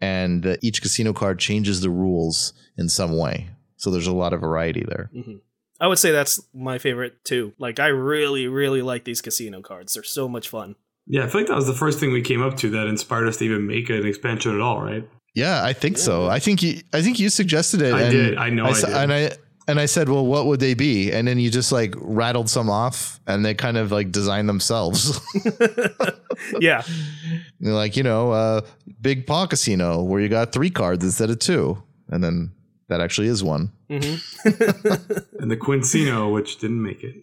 and each casino card changes the rules in some way. So there's a lot of variety there. Mm-hmm. I would say that's my favorite too. Like, I really, really like these casino cards. They're so much fun. Yeah, I feel like that was the first thing we came up to that inspired us to even make an expansion at all, right? Yeah, I think so. I think you, I think you suggested it. I and did. I know I s- did. And I and I said, well, what would they be? And then you just like rattled some off, and they kind of like designed themselves. yeah. You're like, you know, uh, Big Paw Casino, where you got three cards instead of two. And then that actually is one. hmm And the Quincino, which didn't make it.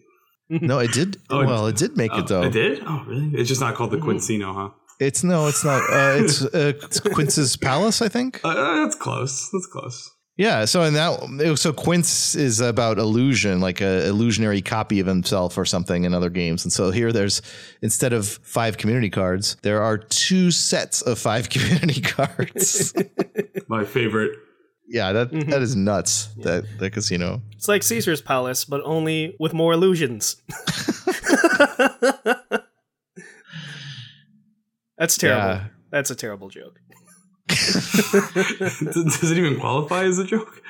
No, it did. Oh, well, it did make Oh, it though. It did? Oh, really? It's just not called the Mhm. Quincino, huh? It's no, it's not. Uh, it's, uh, it's Quince's Palace, I think. Uh, uh, that's close. That's close. Yeah. So in that, so Quince is about illusion, like a illusionary copy of himself or something in other games. And so here, there's instead of five community cards, there are two sets of five community cards. My favorite. yeah, that Mhm. that is nuts. That that casino. It's like Caesar's Palace, but only with more illusions. That's terrible. Yeah. That's a terrible joke. Does it even qualify as a joke?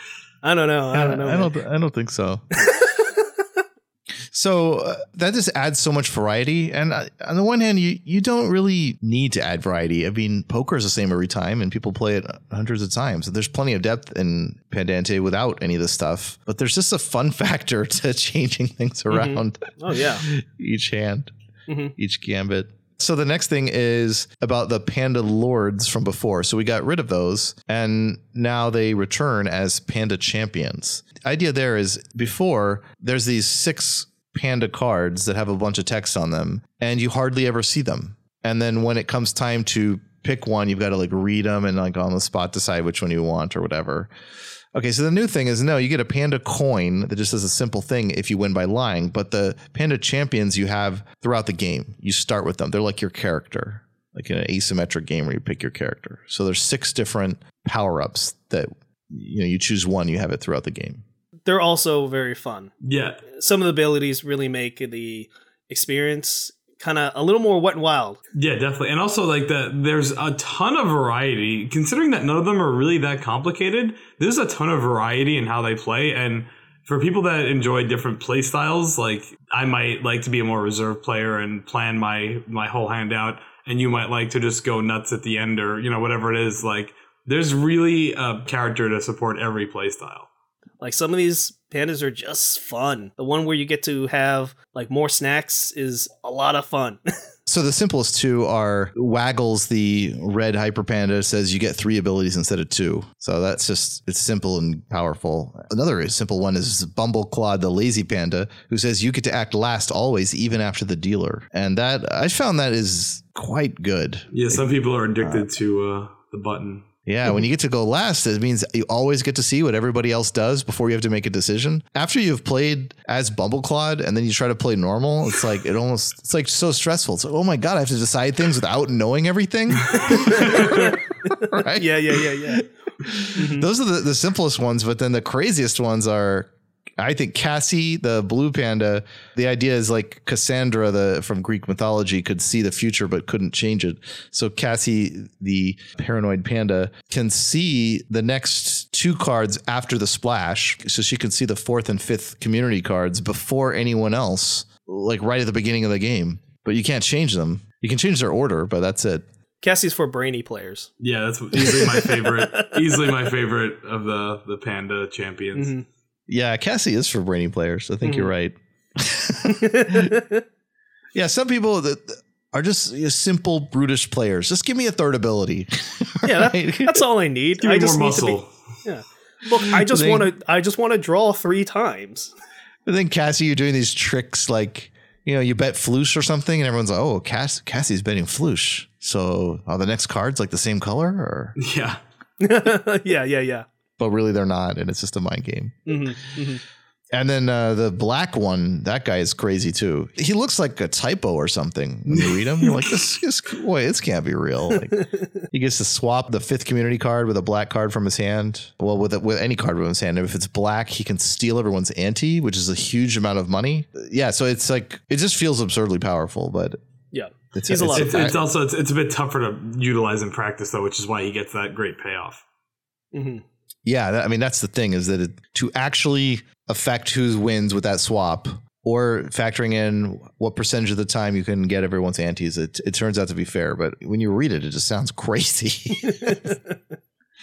I don't know. I don't know. I don't. I don't think so. so uh, that just adds so much variety. And uh, on the one hand, you you don't really need to add variety. I mean, poker is the same every time, and people play it hundreds of times. And there's plenty of depth in Pandante without any of this stuff. But there's just a fun factor to changing things around. Oh yeah. each hand, Mhm. each gambit. So the next thing is about the panda lords from before. So we got rid of those and now they return as panda champions. The idea there is before there's these six panda cards that have a bunch of text on them and you hardly ever see them. And then when it comes time to pick one, you've got to like read them and like on the spot decide which one you want or whatever. Okay, so the new thing is no, you get a panda coin that just does a simple thing if you win by lying, but the panda champions you have throughout the game, you start with them. They're like your character, like in an asymmetric game where you pick your character. So there's six different power ups that you know you choose one, you have it throughout the game. They're also very fun. Yeah, Some of the abilities really make the experience kind of a little more wet and wild. yeah, definitely. And also, like that, there's a ton of variety. Considering that none of them are really that complicated, there's a ton of variety in how they play. And for people that enjoy different play styles, like I might like to be a more reserved player and plan my my whole hand out, and you might like to just go nuts at the end or you know whatever it is. Like there's really a character to support every play style. Like some of these pandas are just fun. The one where you get to have like more snacks is a lot of fun. So the simplest two are Waggles, the red hyper panda, says you get three abilities instead of two. So that's just it's simple and powerful. Another simple one is Bumbleclaw, the lazy panda, who says you get to act last always, even after the dealer. And that I found that is quite good. Yeah, some people are addicted to uh, the button. Yeah, when you get to go last, it means you always get to see what everybody else does before you have to make a decision. After you've played as Bumbleclaw and then you try to play normal, it's like it almost it's like so stressful. It's like, oh my god, I have to decide things without knowing everything. right? yeah, yeah, yeah, yeah. Mm-hmm. Those are the, the simplest ones, but then the craziest ones are I think Cassie, the blue panda, the idea is like Cassandra, the from Greek mythology, could see the future but couldn't change it. So Cassie, the paranoid panda, can see the next two cards after the splash. So she can see the fourth and fifth community cards before anyone else, like right at the beginning of the game. But you can't change them. You can change their order, but that's it. Cassie's for brainy players. Yeah, that's easily my favorite. easily my favorite of the the panda champions. Mhm. Yeah, Cassie is for brainy players. I think Mhm. you're right. Yeah, some people that are just you know, simple brutish players. Just give me a third ability. Yeah, that- that's all I need. Give I just more need to muscle. be. Yeah. Look, I just want to. I just want to draw three times. And then Cassie, you're doing these tricks like you know you bet floosh or something, and everyone's like, "Oh, Cass- Cassie's betting floosh." So are the next cards like the same color, or Yeah, yeah, yeah, yeah. But really they're not, and it's just a mind game. hmm hmm And then uh, the black one, that guy is crazy too. He looks like a typo or something when you read him. You're like, this, this, boy, this can't be real. Like, he gets to swap the fifth community card with a black card from his hand. Well, with with any card from his hand. If it's black, he can steal everyone's ante, which is a huge amount of money. Yeah, so it's like it just feels absurdly powerful, but Yeah. it's He's a lot it's, fun. it's also it's, it's a bit tougher to utilize in practice though, which is why he gets that great payoff. hmm Yeah, that, I mean that's the thing is that it, to actually affect who wins with that swap, or factoring in what percentage of the time you can get everyone's antes, it, it turns out to be fair. But when you read it, it just sounds crazy.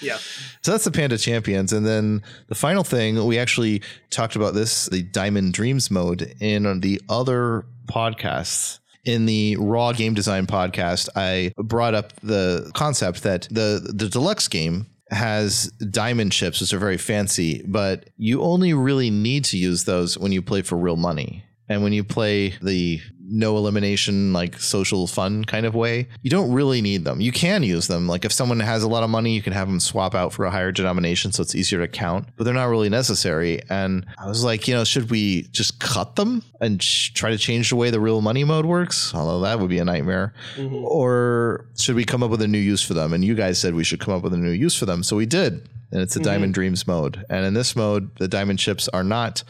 Yeah. so that's the Panda Champions, and then the final thing we actually talked about this the Diamond Dreams mode in the other podcasts. In the Raw Game Design podcast, I brought up the concept that the the deluxe game has diamond chips, which are very fancy, but you only really need to use those when you play for real money. And when you play the no elimination, like social fun kind of way, you don't really need them. You can use them. Like if someone has a lot of money, you can have them swap out for a higher denomination so it's easier to count, but they're not really necessary. And I was like, you know, should we just cut them and sh- try to change the way the real money mode works? Although that would be a nightmare Mhm. or should we come up with a new use for them? And you guys said we should come up with a new use for them. So we did. And it's a Diamond Dreams mode. And in this mode, the diamond chips are not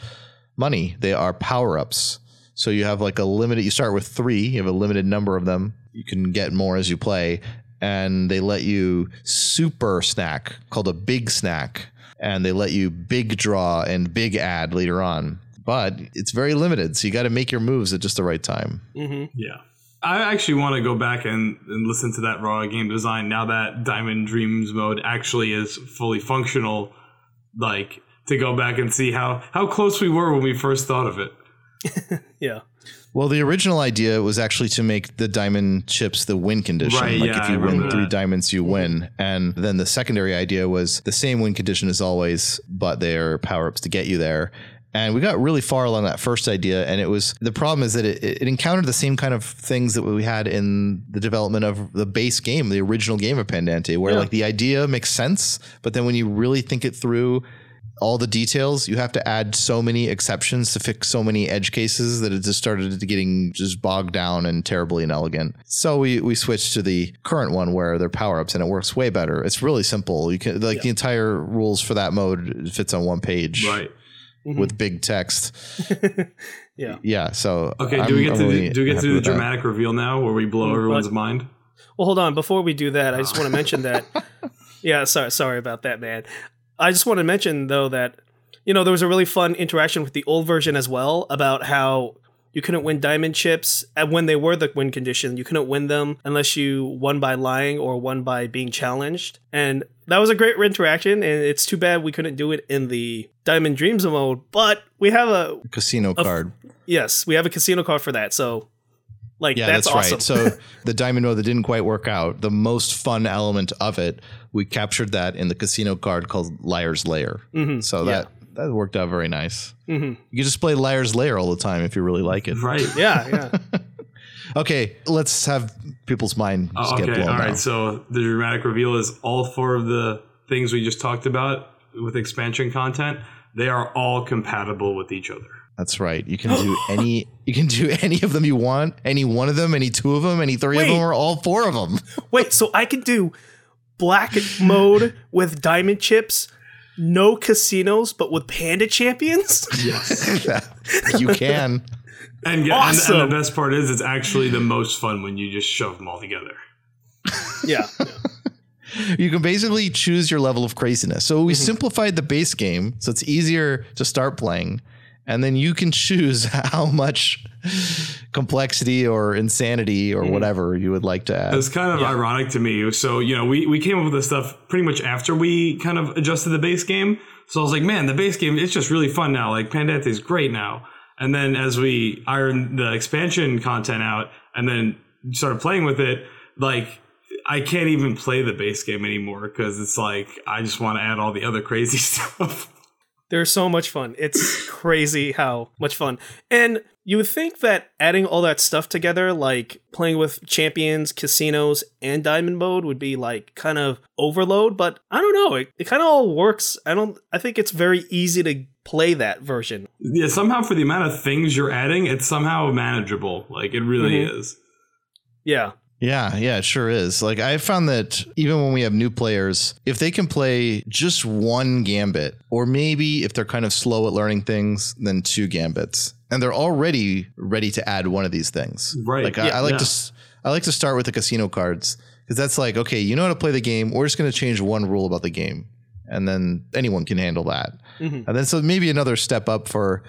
money, they are power ups. So you have like a limited, you start with three, you have a limited number of them. You can get more as you play. and they let you super snack called a big snack, and they let you big draw and big add later on. But it's very limited, so you got to make your moves at just the right time. hmm Yeah. I actually want to go back and, and listen to that raw game design now that Diamond Dreams mode actually is fully functional. Like to go back and see how how close we were when we first thought of it. Yeah. Well, the original idea was actually to make the diamond chips the win condition. Right, like yeah, if I you win remember three that. diamonds, you win. And then the secondary idea was the same win condition as always, but they're power ups to get you there. And we got really far along that first idea. And it was the problem is that it, it encountered the same kind of things that we had in the development of the base game, the original game of Pandante, where Yeah. like the idea makes sense, but then when you really think it through, all the details. You have to add so many exceptions to fix so many edge cases that it just started getting just bogged down and terribly inelegant. So we we switched to the current one where they're power ups and it works way better. It's really simple. You can like the entire rules for that mode fits on one page Right. with big text. Yeah. Yeah. So Okay. I'm- do we get I'm to really the, do we get to the with that. dramatic reveal now, where we blow Mm, everyone's but- mind? Well, hold on. Before we do that, I just want to mention that. Yeah, sorry, sorry about that, man. I just want to mention though that you know there was a really fun interaction with the old version as well about how you couldn't win diamond chips and when they were the win condition you couldn't win them unless you won by lying or won by being challenged and that was a great interaction and it's too bad we couldn't do it in the diamond dreams mode but we have a casino card. yes we have a casino card for that so like Yeah, that's, that's, awesome right. So the diamond mode that didn't quite work out, the most fun element of it, we captured that in the casino card called Liar's Lair. Mhm, So yeah. that that worked out very nice. Mhm. You can just play Liar's Lair all the time if you really like it. Right. yeah yeah Okay, let's have people's mind just Oh, get okay. blown All right. now. So the dramatic reveal is all four of the things we just talked about with expansion content. They are all compatible with each other. That's right. You can do any you can do any of them you want, any one of them, any two of them, any three of them, or all four of them. Wait, so I can do black mode with diamond chips, no casinos, but with panda champions? Yes. you can. and, get, and, Awesome. and the best part is, it's actually the most fun when you just shove them all together. yeah. You can basically choose your level of craziness. So Mm-hmm. we simplified the base game so it's easier to start playing. And then you can choose how much complexity or insanity Mm-hmm. or whatever you would like to add. It's kind of ironic to me. So, you know, we, we came up with this stuff pretty much after we kind of adjusted the base game. So I was like, man, the base game, it's just really fun now. Like, Pandante is great now. And then as we ironed the expansion content out and then started playing with it, like, I can't even play the base game anymore because it's like, I just want to add all the other crazy stuff. They're so much fun. It's crazy how much fun. And you would think that adding all that stuff together, like playing with champions, casinos, and diamond mode would be like kind of overload, but I don't know. It, it kind of all works. I don't I think it's very easy to play that version. yeah, somehow for the amount of things you're adding, it's somehow manageable. Like, it really Mhm. is. Yeah. Yeah, yeah, it sure is. Like I found that even when we have new players, if they can play just one gambit, or maybe if they're kind of slow at learning things, then two gambits, and they're already ready to add one of these things. Right. Like I, Yeah, I like yeah. to, I like to start with the casino cards because that's like, okay, you know how to play the game. We're just going to change one rule about the game, and then anyone can handle that. Mhm. And then so maybe another step up for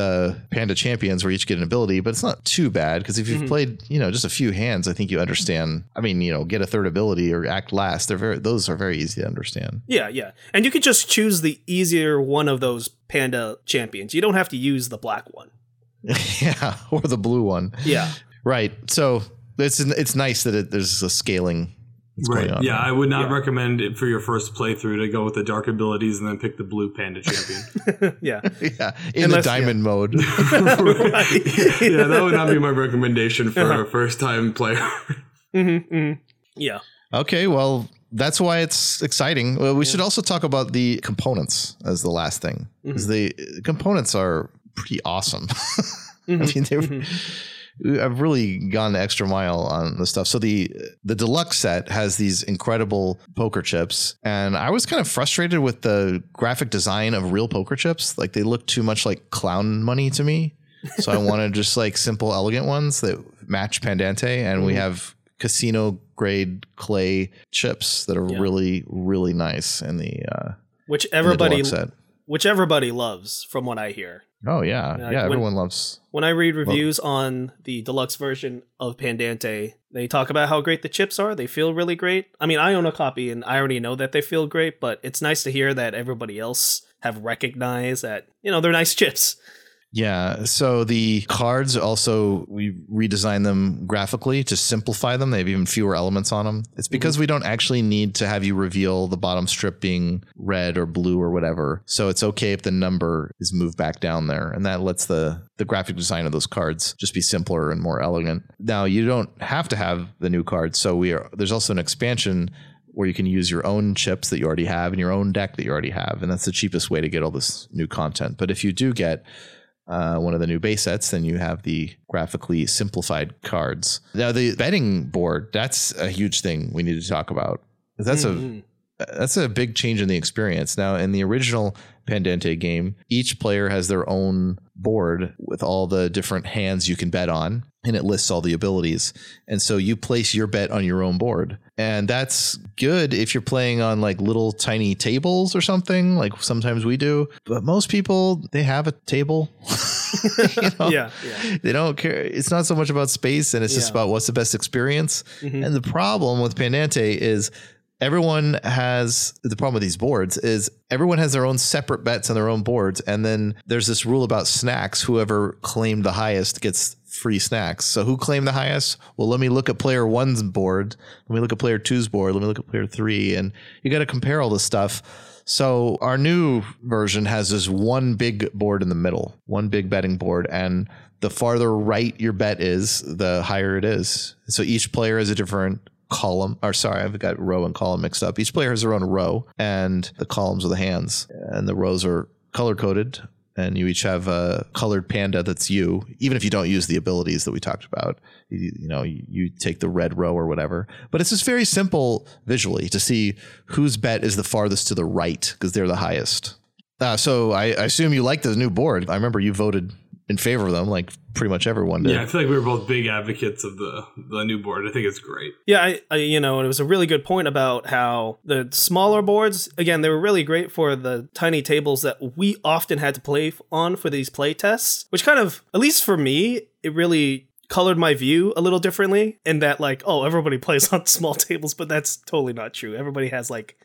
the Panda Champions where you each get an ability, but it's not too bad because if you've Mhm. played, you know, just a few hands, I think you understand. I mean, you know, get a third ability or act last. They're very those are very easy to understand. Yeah, yeah. And you could just choose the easier one of those panda champions. You don't have to use the black one. yeah, or the blue one. Yeah. Right. So it's it's nice that it, there's a scaling Right. going on. Yeah, I would not Yeah. recommend it for your first playthrough to go with the dark abilities and then pick the blue panda champion. yeah. yeah. In Unless- the diamond mode. Yeah, that would not be my recommendation for Uh-huh. a first time player. hmm hmm Yeah. Okay, well, that's why it's exciting. Well, we should also talk about the components as the last thing, because the components are pretty awesome. I mean, they're. I've really gone the extra mile on the stuff. So the the deluxe set has these incredible poker chips, and I was kind of frustrated with the graphic design of real poker chips. Like they look too much like clown money to me. So I wanted just like simple, elegant ones that match Pandante, and we have casino grade clay chips that are Yeah. really really nice in the uh which everybody which everybody loves from what I hear. Oh yeah, Yeah, yeah. when- everyone loves. When I read reviews on the deluxe version of Pandante, they talk about how great the chips are. They feel really great. I mean, I own a copy and I already know that they feel great, but it's nice to hear that everybody else have recognized that, you know, they're nice chips. Yeah. So the cards also we redesigned them graphically to simplify them. They have even fewer elements on them. It's mm-hmm. because we don't actually need to have you reveal the bottom strip being red or blue or whatever. So it's okay if the number is moved back down there, and that lets the the graphic design of those cards just be simpler and more elegant. Now you don't have to have the new cards. So we are there's also an expansion where you can use your own chips that you already have and your own deck that you already have, and that's the cheapest way to get all this new content. But if you do get uh, one of the new base sets, then you have the graphically simplified cards. Now, the betting board, that's a huge thing we need to talk about. That's Mhm. a that's a big change in the experience. Now, in the original Pandante game, each player has their own board with all the different hands you can bet on, and it lists all the abilities. And so you place your bet on your own board. And that's good if you're playing on like little tiny tables or something, like sometimes we do. But most people, they have a table. You know? Yeah, yeah. They don't care. It's not so much about space and it's just about what's the best experience. Mhm. And the problem with Pandante is everyone has the problem with these boards is everyone has their own separate bets on their own boards. And then there's this rule about snacks. Whoever claimed the highest gets free snacks. So who claimed the highest? Well, let me look at player one's board. Let me look at player two's board. Let me look at player three. And you got to compare all this stuff. So our new version has this one big board in the middle, one big betting board, and the farther right your bet is, the higher it is. So each player has a different column or sorry i've got row and column mixed up each player has their own row and the columns are the hands and the rows are color coded and you each have a colored panda that's you even if you don't use the abilities that we talked about. You, you know you, take the red row or whatever. But it's just very simple visually to see whose bet is the farthest to the right because they're the highest. Uh, so I, I assume you like the new board. I remember you voted in favor of them like pretty much everyone did Yeah, I feel like we were both big advocates of the the new board. I think it's great. Yeah, I, I, you know, it was a really good point about how the smaller boards, again, they were really great for the tiny tables that we often had to play on for these play tests, which kind of, at least for me, it really colored my view a little differently in that, like, oh, everybody plays on small tables, but that's totally not true. Everybody has, like,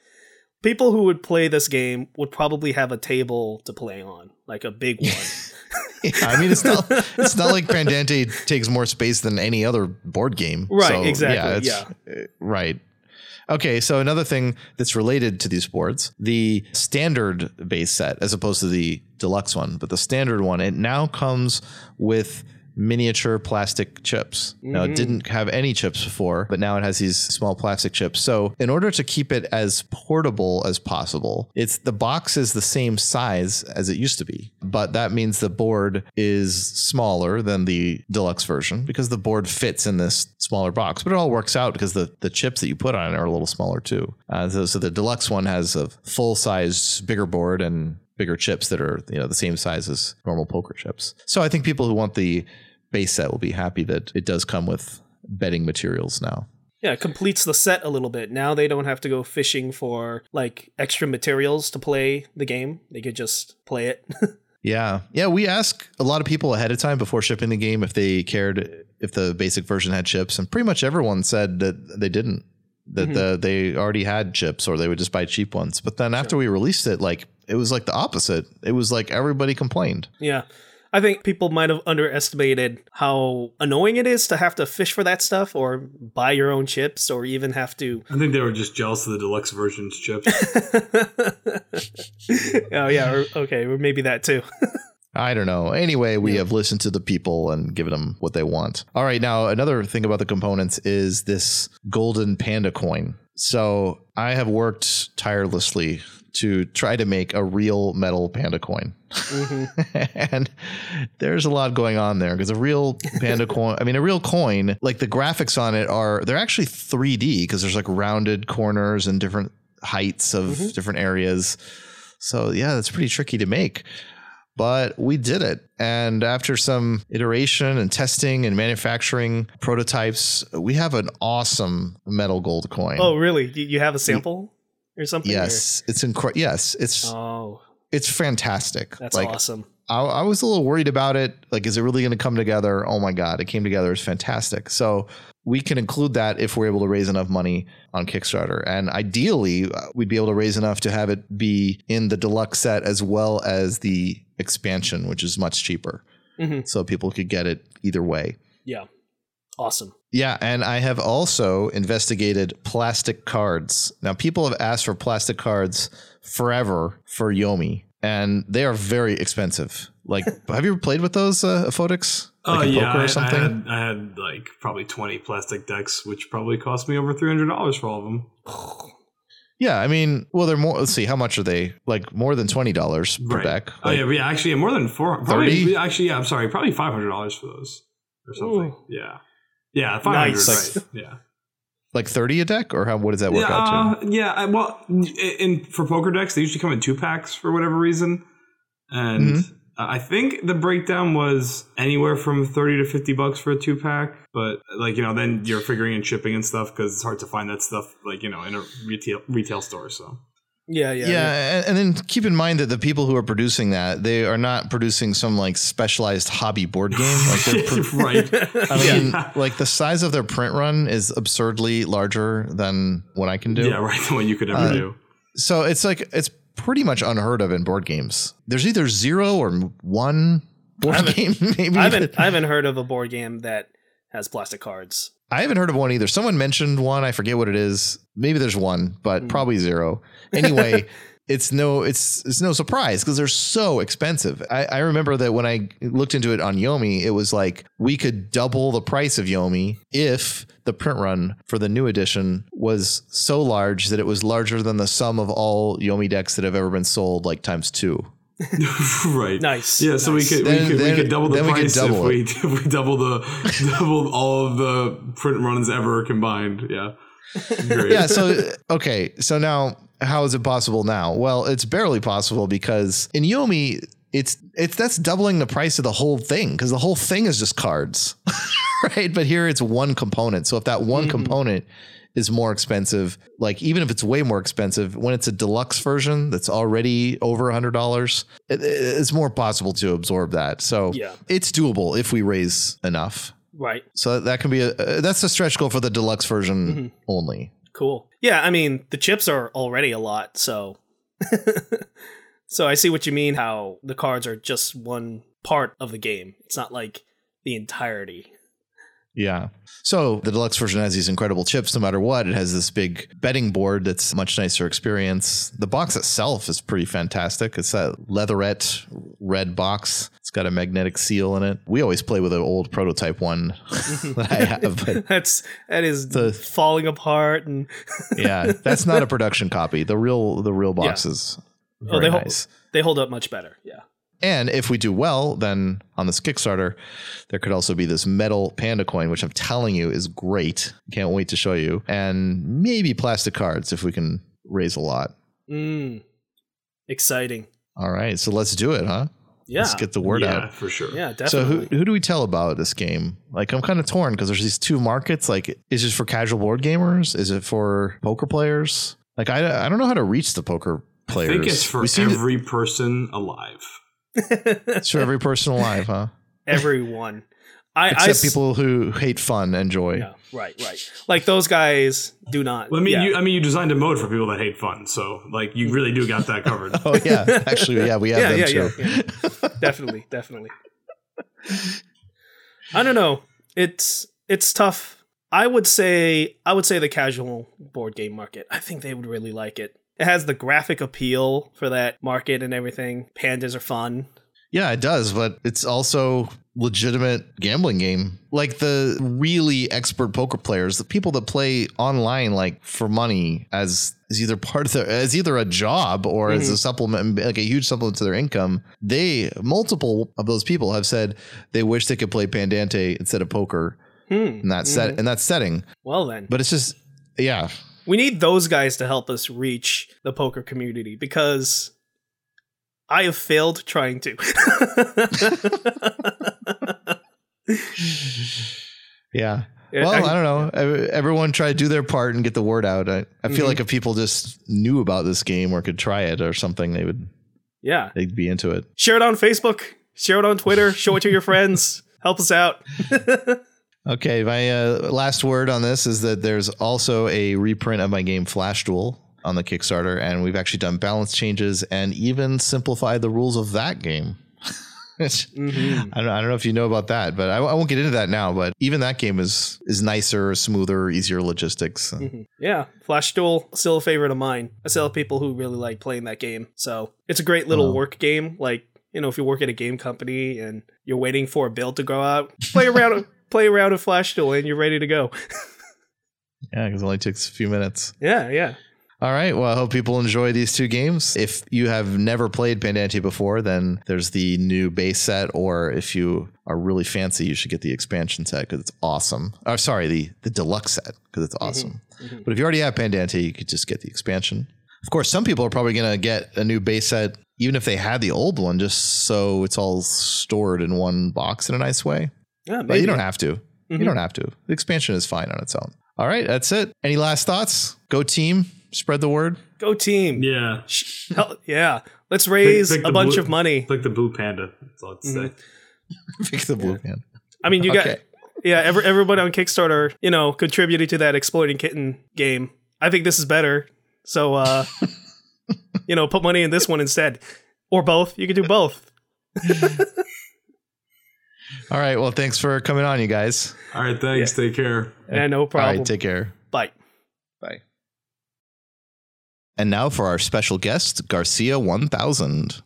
people who would play this game would probably have a table to play on, like a big one. Yeah, I mean, it's not it's not like Pandante takes more space than any other board game. Right, exactly, it's- uh, right. Okay, so another thing that's related to these boards, the standard base set as opposed to the deluxe one, but the standard one, it now comes with miniature plastic chips. Now it didn't have any chips before, but now it has these small plastic chips. So in order to keep it as portable as possible, it's the box is the same size as it used to be. But that means the board is smaller than the deluxe version because the board fits in this smaller box. But it all works out because the, the chips that you put on it are a little smaller too. Uh, so, so the deluxe one has a full size bigger board and bigger chips that are you know the same size as normal poker chips. So I think people who want the base set will be happy that it does come with betting materials now. Yeah, it completes the set a little bit. Now they don't have to go fishing for like extra materials to play the game. They could just play it. Yeah. Yeah, we ask a lot of people ahead of time before shipping the game if they cared if the basic version had chips and pretty much everyone said that they didn't. That mm-hmm. the, they already had chips or they would just buy cheap ones. But then after we released it like it was like the opposite. It was like everybody complained. yeah. I think people might have underestimated how annoying it is to have to fish for that stuff or buy your own chips or even have to I think they were just jealous of the deluxe version's chips. Oh yeah, or, okay, or maybe that too. I don't know. Anyway, we have listened to the people and given them what they want. All right, now another thing about the components is this golden panda coin. So I have worked tirelessly to try to make a real metal panda coin. Mm-hmm. and there's a lot going on there because a real panda coin, I mean, a real coin, like the graphics on it are, they're actually 3D because there's like rounded corners and different heights of mm-hmm. different areas. So yeah, that's pretty tricky to make. but we did it. And after some iteration and testing and manufacturing prototypes, we have an awesome metal gold coin. Oh, really? You you have a sample or something? yes, it's incredible. Yes, it's Oh, it's fantastic. that's like awesome. I, I was a little worried about it. Like, is it really going to come together? Oh my god, it came together. It's fantastic. So we can include that if we're able to raise enough money on Kickstarter, and ideally, uh, we'd be able to raise enough to have it be in the deluxe set as well as the expansion, which is much cheaper. hmm So people could get it either way. Yeah, awesome. Yeah, and I have also investigated plastic cards. Now, people have asked for plastic cards forever for Yomi, and they are very expensive. Like, have you ever played with those, uh, Photix? Oh Like in yeah, I, I had, I had like probably twenty plastic decks, which probably cost me over three hundred dollars for all of them. yeah, I mean, well, they're more. Let's see, how much are they? Like more than twenty dollars per Right. deck. Oh yeah, yeah, actually, more than four. 30? Actually, yeah. I'm sorry, probably five hundred dollars for those or something. Ooh. Yeah, yeah, five hundred. Nice. Right? Yeah. like thirty a deck, or how? What does that work yeah, out to? uh, yeah. I- Well, in, in for poker decks, they usually come in two packs for whatever reason, and Mm-hmm. I think the breakdown was anywhere from thirty to fifty bucks for a two pack. But like you know, then you're figuring in shipping and stuff because it's hard to find that stuff like you know in a retail retail store. So Yeah, yeah, Yeah, and, and then keep in mind that the people who are producing that they are not producing some like specialized hobby board game. Like they're pro- right. I mean, Yeah. like the size of their print run is absurdly larger than what I can do. Yeah, right. The one you could ever Uh, do. So it's like it's pretty much unheard of in board games. There's either zero or one board game. Maybe I haven't I haven't heard of a board game that has plastic cards. I haven't heard of one either. Someone mentioned one. I forget what it is. Maybe there's one, but Hmm. probably zero. Anyway. It's no, it's it's no surprise because they're so expensive. I, I remember that when I looked into it on Yomi, it was like we could double the price of Yomi if the print run for the new edition was so large that it was larger than the sum of all Yomi decks that have ever been sold, like times two. right. Nice. Yeah, so nice. we could Then- we could then- we could double the then we could price double if we if we double the double all of the print runs ever combined. Yeah. Yeah so okay so now how is it possible now? Well it's barely possible because in yomi it's it's that's doubling the price of the whole thing because the whole thing is just cards right? But here it's one component so if that one Mhm. component is more expensive like even if it's way more expensive when it's a deluxe version that's already over a hundred dollars it, it's more possible to absorb that. So Yeah. it's doable if we raise enough Right. so that can be a uh, that's a stretch goal for the deluxe version Mhm. only Cool. Yeah, I mean, the chips are already a lot, so So I see what you mean how the cards are just one part of the game. It's not like the entirety. Yeah. So the deluxe version has these incredible chips no matter what. It has this big betting board that's a much nicer experience. The box itself is pretty fantastic. It's that leatherette red box. It's got a magnetic seal in it. We always play with an old prototype one that I have, That's that is The- falling apart and yeah, that's not a production copy. The real the real box is Oh, they hold- they hold up much better. Yeah. And if we do well, then on this Kickstarter, there could also be this metal panda coin, which I'm telling you is great. Can't wait to show you. And maybe plastic cards if we can raise a lot. Mm. Exciting. All right. So let's do it, huh? Yeah. Let's get the word yeah, out. for sure. yeah, definitely. So who, who do we tell about this game? Like I'm kind of torn because there's these two markets. Like, is it for casual board gamers? Is it for poker players? Like I, I don't know how to reach the poker I players. think it's for We seem to- every person alive. It's for every person alive, huh? Everyone. I, I Except s- people who hate fun and joy. Yeah, right, right. Like those guys do not. Well, I mean, yeah. you, I mean, you designed a mode for people that hate fun, so like you really do got that covered. Oh yeah, actually, yeah, we have yeah, them yeah, too. yeah, yeah. definitely, definitely. I don't know. It's it's tough. I would say I would say the casual board game market. I think they would really like it. It has the graphic appeal for that market and everything. Pandas are fun. Yeah, it does, but it's also legitimate gambling game. Like the really expert poker players, the people that play online like for money as is either part of their as either a job or as a supplement like a huge supplement to their income. They multiple of those people have said they wish they could play Pandante instead of poker Hmm. in that set in that setting. Well then, But it's just yeah. We need those guys to help us reach the poker community because I have failed trying to. Yeah. Well, I- I, don't know. Everyone try to do their part and get the word out. I, I feel Mhm. like if people just knew about this game or could try it or something, they would yeah. they'd be into it. Share it on Facebook. Share it on Twitter. Show it to your friends. Help us out. Okay, my uh, last word on this is that there's also a reprint of my game Flash Duel on the Kickstarter, and we've actually done balance changes and even simplified the rules of that game. Mhm. I don't, I don't know if you know about that, but I, I won't get into that now. But even that game is is nicer, smoother, easier logistics. Mhm. Yeah, Flash Duel still a favorite of mine. I still have people who really like playing that game. So it's a great little Oh. work game. Like you know, if you work at a game company and you're waiting for a build to go out, play around, play around with Flash Duel, and you're ready to go. Yeah, because it only takes a few minutes. yeah, yeah. All right. Well, I hope people enjoy these two games. If you have never played Pandante before, then there's the new base set, or if you are really fancy, you should get the expansion set because it's awesome. Or sorry, the the deluxe set because it's awesome. mhm. But if you already have Pandante, you could just get the expansion. Of course, some people are probably going to get a new base set, even if they had the old one, just so it's all stored in one box in a nice way. Yeah, But you don't have to. Mhm. You don't have to. The expansion is fine on its own. All right, that's it. Any last thoughts? Go team. Spread the word. Go team. Yeah. Hell, yeah. Let's raise pick a bunch blue- of money. It's like the blue panda. That's all I'd Mhm. say. Pick the blue man. I mean, you got Okay. yeah. Every, everybody on Kickstarter, you know, contributed to that exploding kitten game. I think this is better. So, uh, you know, put money in this one instead, or both. You could do both. All right. Well, thanks for coming on, you guys. All right. Thanks. Take care. Yeah, no problem. right. Take care. Bye. Bye. And now for our special guest, Garcia 1000.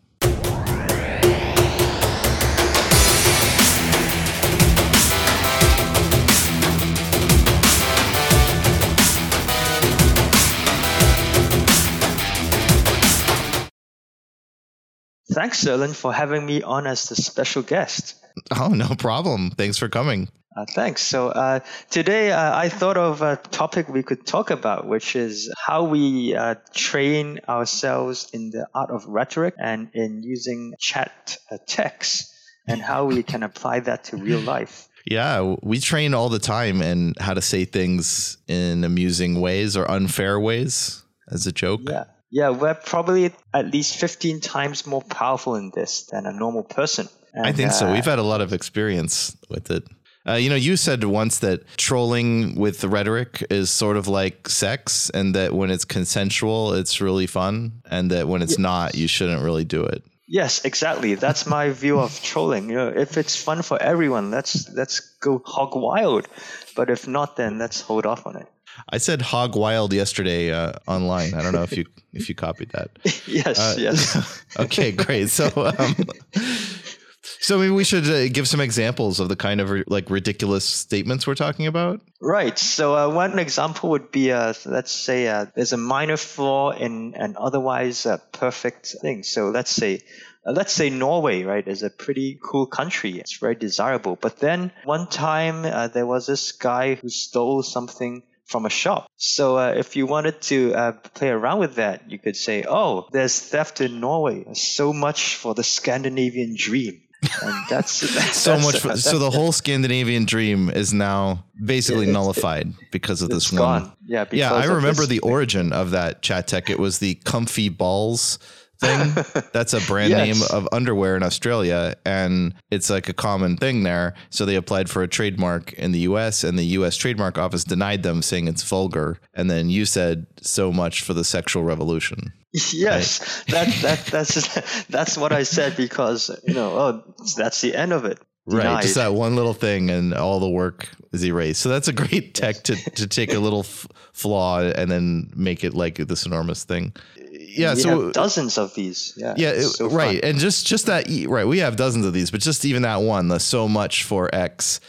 Thanks, Sirlin, for having me on as the special guest. Oh, no problem. Thanks for coming. Uh, thanks. So uh, today uh, I thought of a topic we could talk about, which is how we uh, train ourselves in the art of rhetoric and in using chat uh, text and how we can apply that to real life. Yeah, we train all the time in how to say things in amusing ways or unfair ways as a joke. Yeah. Yeah, we're probably at least 15 times more powerful in this than a normal person. I And, think so. uh, We've had a lot of experience with it. Uh, you know, you said once that trolling with the rhetoric is sort of like sex, and that when it's consensual, it's really fun, and that when it's not, you shouldn't really do it. Yes, exactly. That's my view of trolling. You know, if it's fun for everyone, let's let's go hog wild. But if not, then let's hold off on it. I said hog wild yesterday uh, online. I don't know if you if you copied that. yes, Uh, yes. okay, great. So, um, so maybe we should uh, give some examples of the kind of like ridiculous statements we're talking about. Right. So uh, one example would be, uh, let's say uh, there's a minor flaw in an otherwise uh, perfect thing. So let's say. Uh, let's say Norway, right, is a pretty cool country. It's very desirable. But then one time uh, there was this guy who stole something from a shop. So uh, if you wanted to uh, play around with that, you could say, "Oh, there's theft in Norway. So much for the Scandinavian dream." And that's, that's So that's- much. For, so the whole Scandinavian dream is now basically Yeah, it's- nullified because of this one. gone. Yeah, Yeah, because I remember the thing. origin of that chat tech. It was the comfy balls thing. That's a brand Yes. name of underwear in Australia, and it's like a common thing there. So they applied for a trademark in the U.S., and the U.S. trademark office denied them, saying it's vulgar. And then you said so much for the sexual revolution. yes, that that that's that's what I said because you know, oh, that's the end of it. Right, Denied. just that one little thing, and all the work is erased. So that's a great tech to, to take a little f- flaw and then make it like this enormous thing. Yeah, we so have dozens of these. Yeah, yeah, it- so right, fun. and just just that right. We have dozens of these, but just even that one, the so much for X.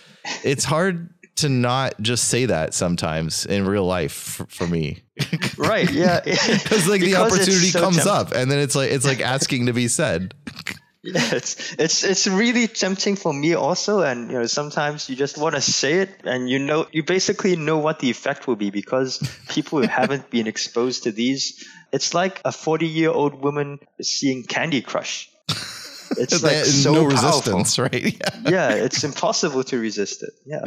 It's hard to not just say that sometimes in real life for, for me, right, yeah, because like the Because opportunity so comes tempt- up, and then it's like it's like asking to be said. Yeah, it's it's it's really tempting for me also, and you know sometimes you just want to say it, and you know you basically know what the effect will be because people who haven't been exposed to these, it's like a forty-year-old woman seeing Candy Crush. It's like so no powerful. resistance, right? Yeah. Yeah, it's impossible to resist it. Yeah.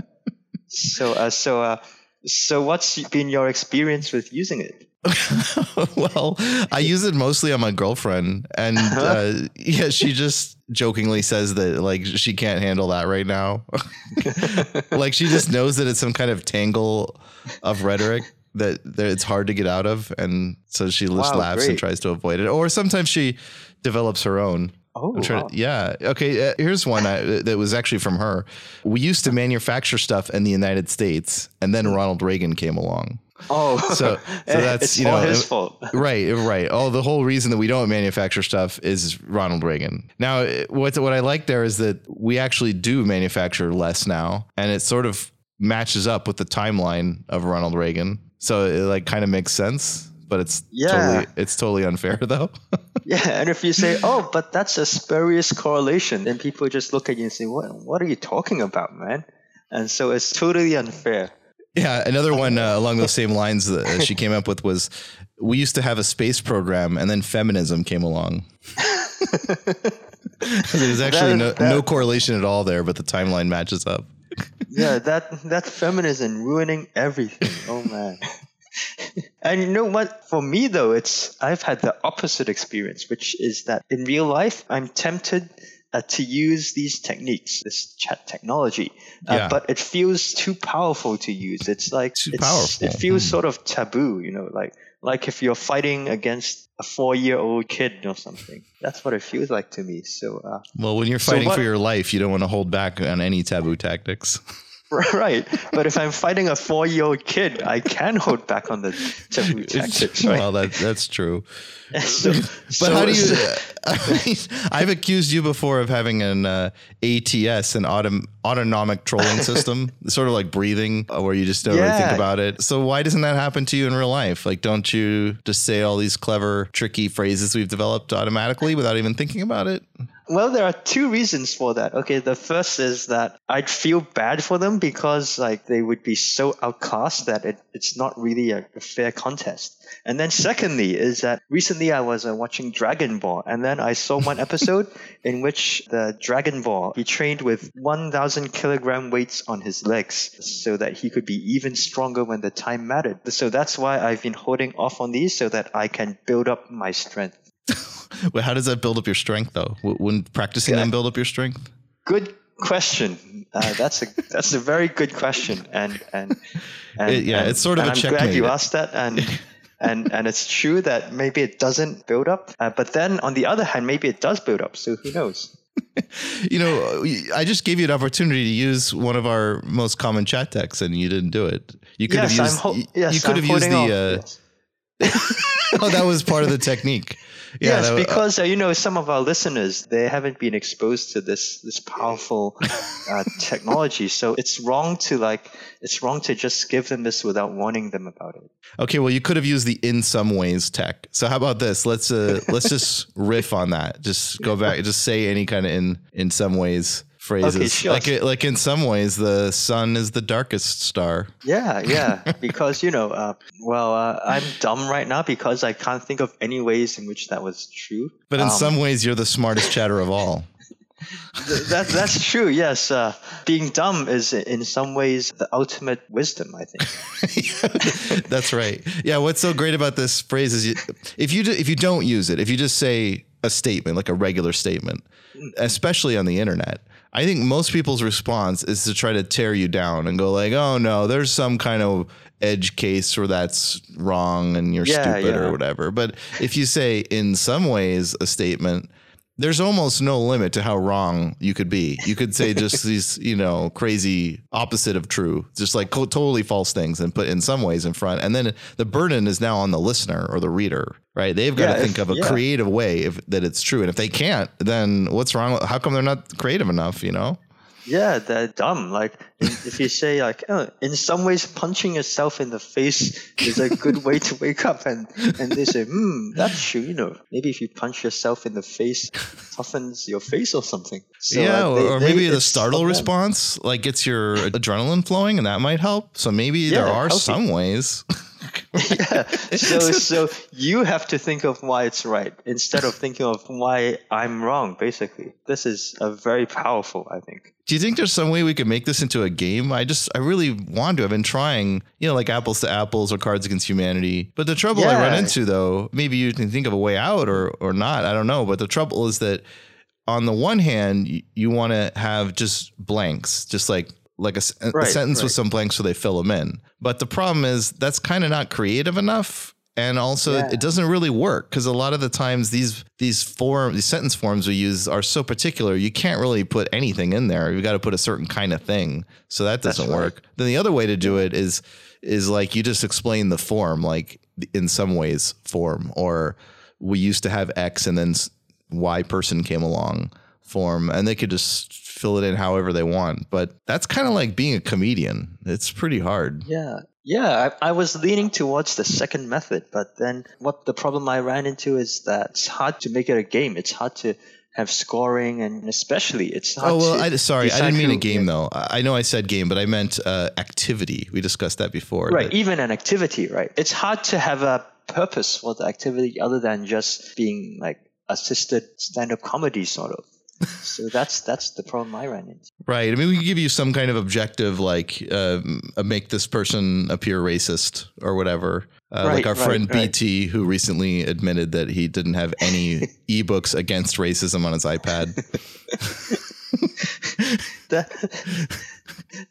So uh, so uh, so what's been your experience with using it? well, I use it mostly on my girlfriend, and uh, yeah, she just jokingly says that like she can't handle that right now. like she just knows that it's some kind of tangle of rhetoric that, that it's hard to get out of, and so she just Wow, laughs and tries to avoid it. Or sometimes she develops her own. Oh, I'm trying wow. to, yeah. Okay. Uh, here's one I, that was actually from her. We used to manufacture stuff in the United States, and then Ronald Reagan came along. Oh, So- so that's, it's you all know, his fault. right, right. Oh, the whole reason that we don't manufacture stuff is Ronald Reagan. Now, eh, what what I like there is that we actually do manufacture less now, and it sort of matches up with the timeline of Ronald Reagan. So it like kind of makes sense, but it's Yeah. totally it's totally unfair though. Yeah, and if you say, "Oh, but that's a spurious correlation," then people just look at you and say, "What? What are you talking about, man?" And so it's totally unfair. Yeah, another one uh, along those same lines that she came up with was we used to have a space program and then feminism came along. There's actually no, That- no correlation at all there, but the timeline matches up. Yeah, that that feminism ruining everything. Oh man. and you know what? For me though, it's I've had the opposite experience, which is that in real life, I'm tempted uh, to use these techniques, this chat technology, uh, Yeah. but it feels too powerful to use. It's like Too it's- powerful. It feels Hmm. sort of taboo, you know, like like if you're fighting against a four-year-old kid or something. That's what it feels like to me. So. Uh, Well, when you're So fighting what- for your life, you don't want to hold back on any taboo tactics. Right, but if I'm fighting a four-year-old kid, I can hold back on the taboo tactics, right? well, that that's true. So- But so- how do you? so- I mean, I've accused you before of having an uh, ATS, an autom- autonomic trolling system, sort of like breathing, uh, where you just don't really think about it. So why doesn't that happen to you in real life? Like, don't you just say all these clever, tricky phrases we've developed automatically without even thinking about it? Well, there are two reasons for that. Okay, the first is that I'd feel bad for them because like they would be so outclassed that it, it's not really a, a fair contest. And then secondly is that recently I was uh, watching Dragon Ball and then I saw one episode in which the Dragon Ball he trained with 1000 kilogram weights on his legs so that he could be even stronger when the time mattered. So that's why I've been holding off on these so that I can build up my strength. Well, how does that build up your strength, though? Wouldn't practicing Yeah. them build up your strength? Good question. Uh, that's a that's a very good question, and and, and It- yeah, and- it's sort of and a I'm glad you asked that, and and and it's true that maybe it doesn't build up, uh, but then on the other hand, maybe it does build up. So who knows? You know, I just gave you an opportunity to use one of our most common chat texts, and you didn't do it. You could yes, have used. Ho- yes, you could I'm have used the. Uh, yes. oh, that was part of the technique. Yes, that- because uh, you know some of our listeners they haven't been exposed to this this powerful uh, technology, so it's wrong to like it's wrong to just give them this without warning them about it. Okay, well, you could have used the in some ways tech. So how about this? Let's uh, let's just riff on that. Just go back. Just say any kind of in in some ways phrases. Okay, sure. Like like in some ways, the sun is the darkest star. Yeah, yeah. because you know, uh, well, uh, I'm dumb right now because I can't think of any ways in which that was true. But in Um, some ways, you're the smartest chatter of all. th- that that's true. Yes, uh, being dumb is in some ways the ultimate wisdom. I think. That's right. Yeah. What's so great about this phrase is you, if you do, if you don't use it, if you just say a statement like a regular statement, especially on the internet, I think most people's response is to try to tear you down and go like, "Oh no, there's some kind of edge case where that's wrong and you're Yeah, stupid yeah. or whatever." But if you say in some ways a statement there's almost no limit to how wrong you could be. You could say just these, you know, crazy opposite of true, just like totally false things and put in some ways in front. And then the burden is now on the listener or the reader, right? They've got Yeah, to think if- of a yeah. creative way if, that it's true. And if they can't, then what's wrong? How come they're not creative enough, you know? Yeah, they're dumb. Like if you say like, oh, in some ways, punching yourself in the face is a good way to wake up, and and they say, hmm, that's true. You know, maybe if you punch yourself in the face, toughens your face or something. So, yeah, uh, they- or they- maybe the startle response like gets your adrenaline flowing, and that might help. So maybe there are healthy. some ways. yeah. So so you have to think of why it's right instead of thinking of why I'm wrong. Basically, this is a very powerful. I think. Do you think there's some way we could make this into a game? I just, I really want to. I've been trying, you know, like apples to apples or Cards Against Humanity. But the trouble I run into, though, maybe you can think of a way out or or not. I don't know. But the trouble is that on the one hand, you, you want to have just blanks, just like like a Right, sentence with some blanks so they fill them in. But the problem is that's kind of not creative enough. And also, Yeah. it doesn't really work because a lot of the times these these form these sentence forms we use are so particular. You can't really put anything in there. You've got to put a certain kind of thing. So that doesn't right. work. Then the other way to do it is is like you just explain the form, like in some ways form, or we used to have X and then Y person came along form, and they could just fill it in however they want. But that's kind of like being a comedian. It's pretty hard. Yeah. Yeah, I, I was leaning towards the second method, but then what the problem I ran into is that it's hard to make it a game. It's hard to have scoring, and especially it's hard Oh well, I, sorry, I didn't mean a game though. I I know I said game, but I meant uh, activity. We discussed that before. Right, that- even an activity, right? It's hard to have a purpose for the activity other than just being like assisted stand-up comedy, sort of. So that's that's the problem I ran into. Right. I mean, we can give you some kind of objective, like uh, make this person appear racist or whatever. Uh, like our right, friend right. BT, who recently admitted that he didn't have any ebooks against racism on his iPad. that,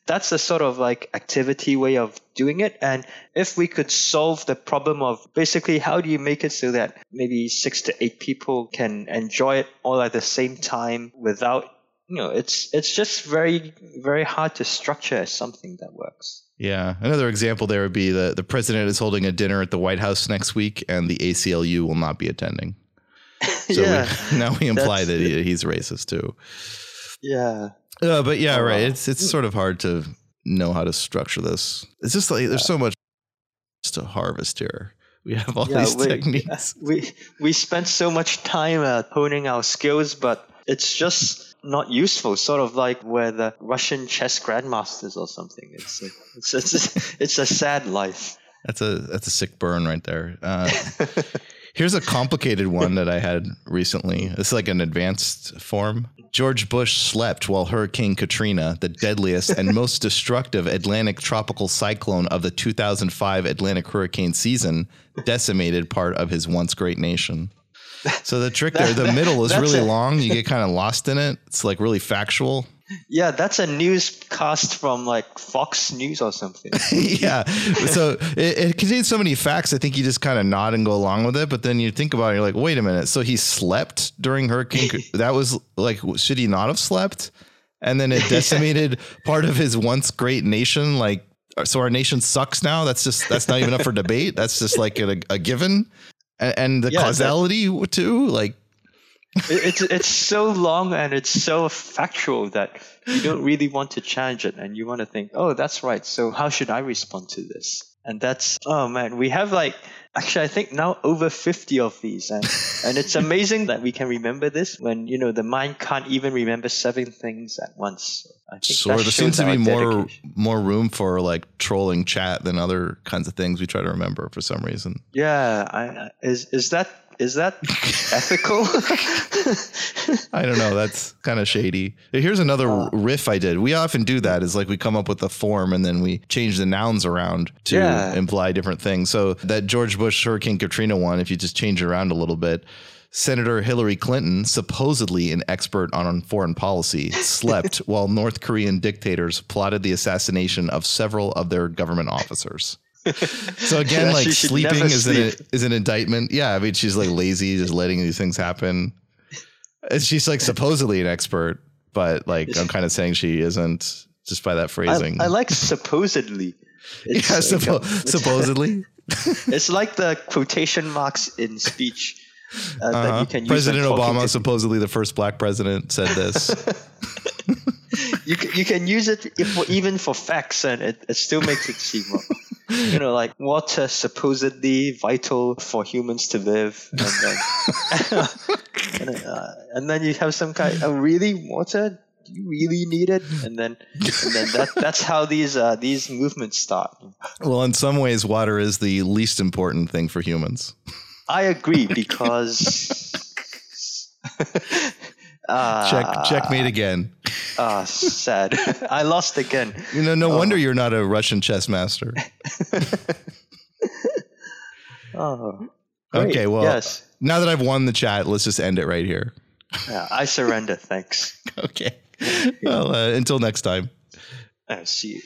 that's the sort of like activity way of doing it. And if we could solve the problem of basically how do you make it so that maybe six to eight people can enjoy it all at the same time without you know it's it's just very very hard to structure something that works. Yeah. Another example there would be the, the president is holding a dinner at the White House next week, and the ACLU will not be attending. So yeah, we, now we imply that he, he's racist too. yeah. Uh, but yeah, Oh, right. wow. It's it's sort of hard to know how to structure this. It's just like there's so much to harvest here. We have all Yeah, these we- techniques. we we spent so much time uh, honing our skills, but it's just not useful. Sort of like where the Russian chess grandmasters or something. It's a, it's it's, it's a sad life. That's a that's a sick burn right there. Uh, here's a complicated one that I had recently. This is like an advanced form. George Bush slept while Hurricane Katrina, the deadliest and most destructive Atlantic tropical cyclone of the 2005 Atlantic hurricane season, decimated part of his once great nation. So the trick there, the middle is really long. You get kind of lost in it. It's like really factual. Yeah, that's a newscast from like Fox News or something. yeah. So it, it contains so many facts. I think you just kind of nod and go along with it. But then you think about it, you're like, wait a minute. So he slept during Hurricane. That was like, should he not have slept? And then it decimated part of his once great nation. Like, so our nation sucks now. That's just that's not even up for debate. That's just like a, a given. And, and the Yeah, that- causality too. Like, it's it's so long and it's so factual that you don't really want to challenge it, and you want to think, oh, that's right. So how should I respond to this? And that's oh man, we have like actually I think now over fifty of these, and and it's amazing that we can remember this when you know the mind can't even remember seven things at once. So I think sort that seems to be more dedication. more room for like trolling chat than other kinds of things we try to remember for some reason. Yeah, I- is is that is that ethical? I don't know. That's kind of shady. Here's another Uh. riff I did. We often do that. Is like we come up with a form and then we change the nouns around to Yeah. imply different things. So that George Bush Hurricane Katrina one, if you just change it around a little bit. Senator Hillary Clinton, supposedly an expert on foreign policy, slept while North Korean dictators plotted the assassination of several of their government officers. So again, Yeah, like sleeping is an, is an indictment. Yeah, I mean she's like lazy, just letting these things happen. And she's like supposedly an expert, but like I'm kind of saying she isn't just by that phrasing. I like supposedly. It's yeah, like, suppo- uh, supposedly. It's like the quotation marks in speech uh, that Uh-huh. you can use. President Obama, supposedly the first black president, said this. you can, you can use it for, even for facts, and it, it still makes it seem wrong. You know, like water supposedly vital for humans to live, and then, and, uh, and then you have some kind. Oh, really, water? Do you really need it? And then, and then that that's how these uh, these movements start. Well, in some ways, water is the least important thing for humans. I agree because. uh, Check, checkmate again. Ah, sad. I lost again. You know, no wonder you're not a Russian chess master. Oh. great. Okay, well, yes. now that I've won the chat, let's just end it right here. Yeah, I surrender. Thanks. Okay. Well, uh, until next time. Uh, see you.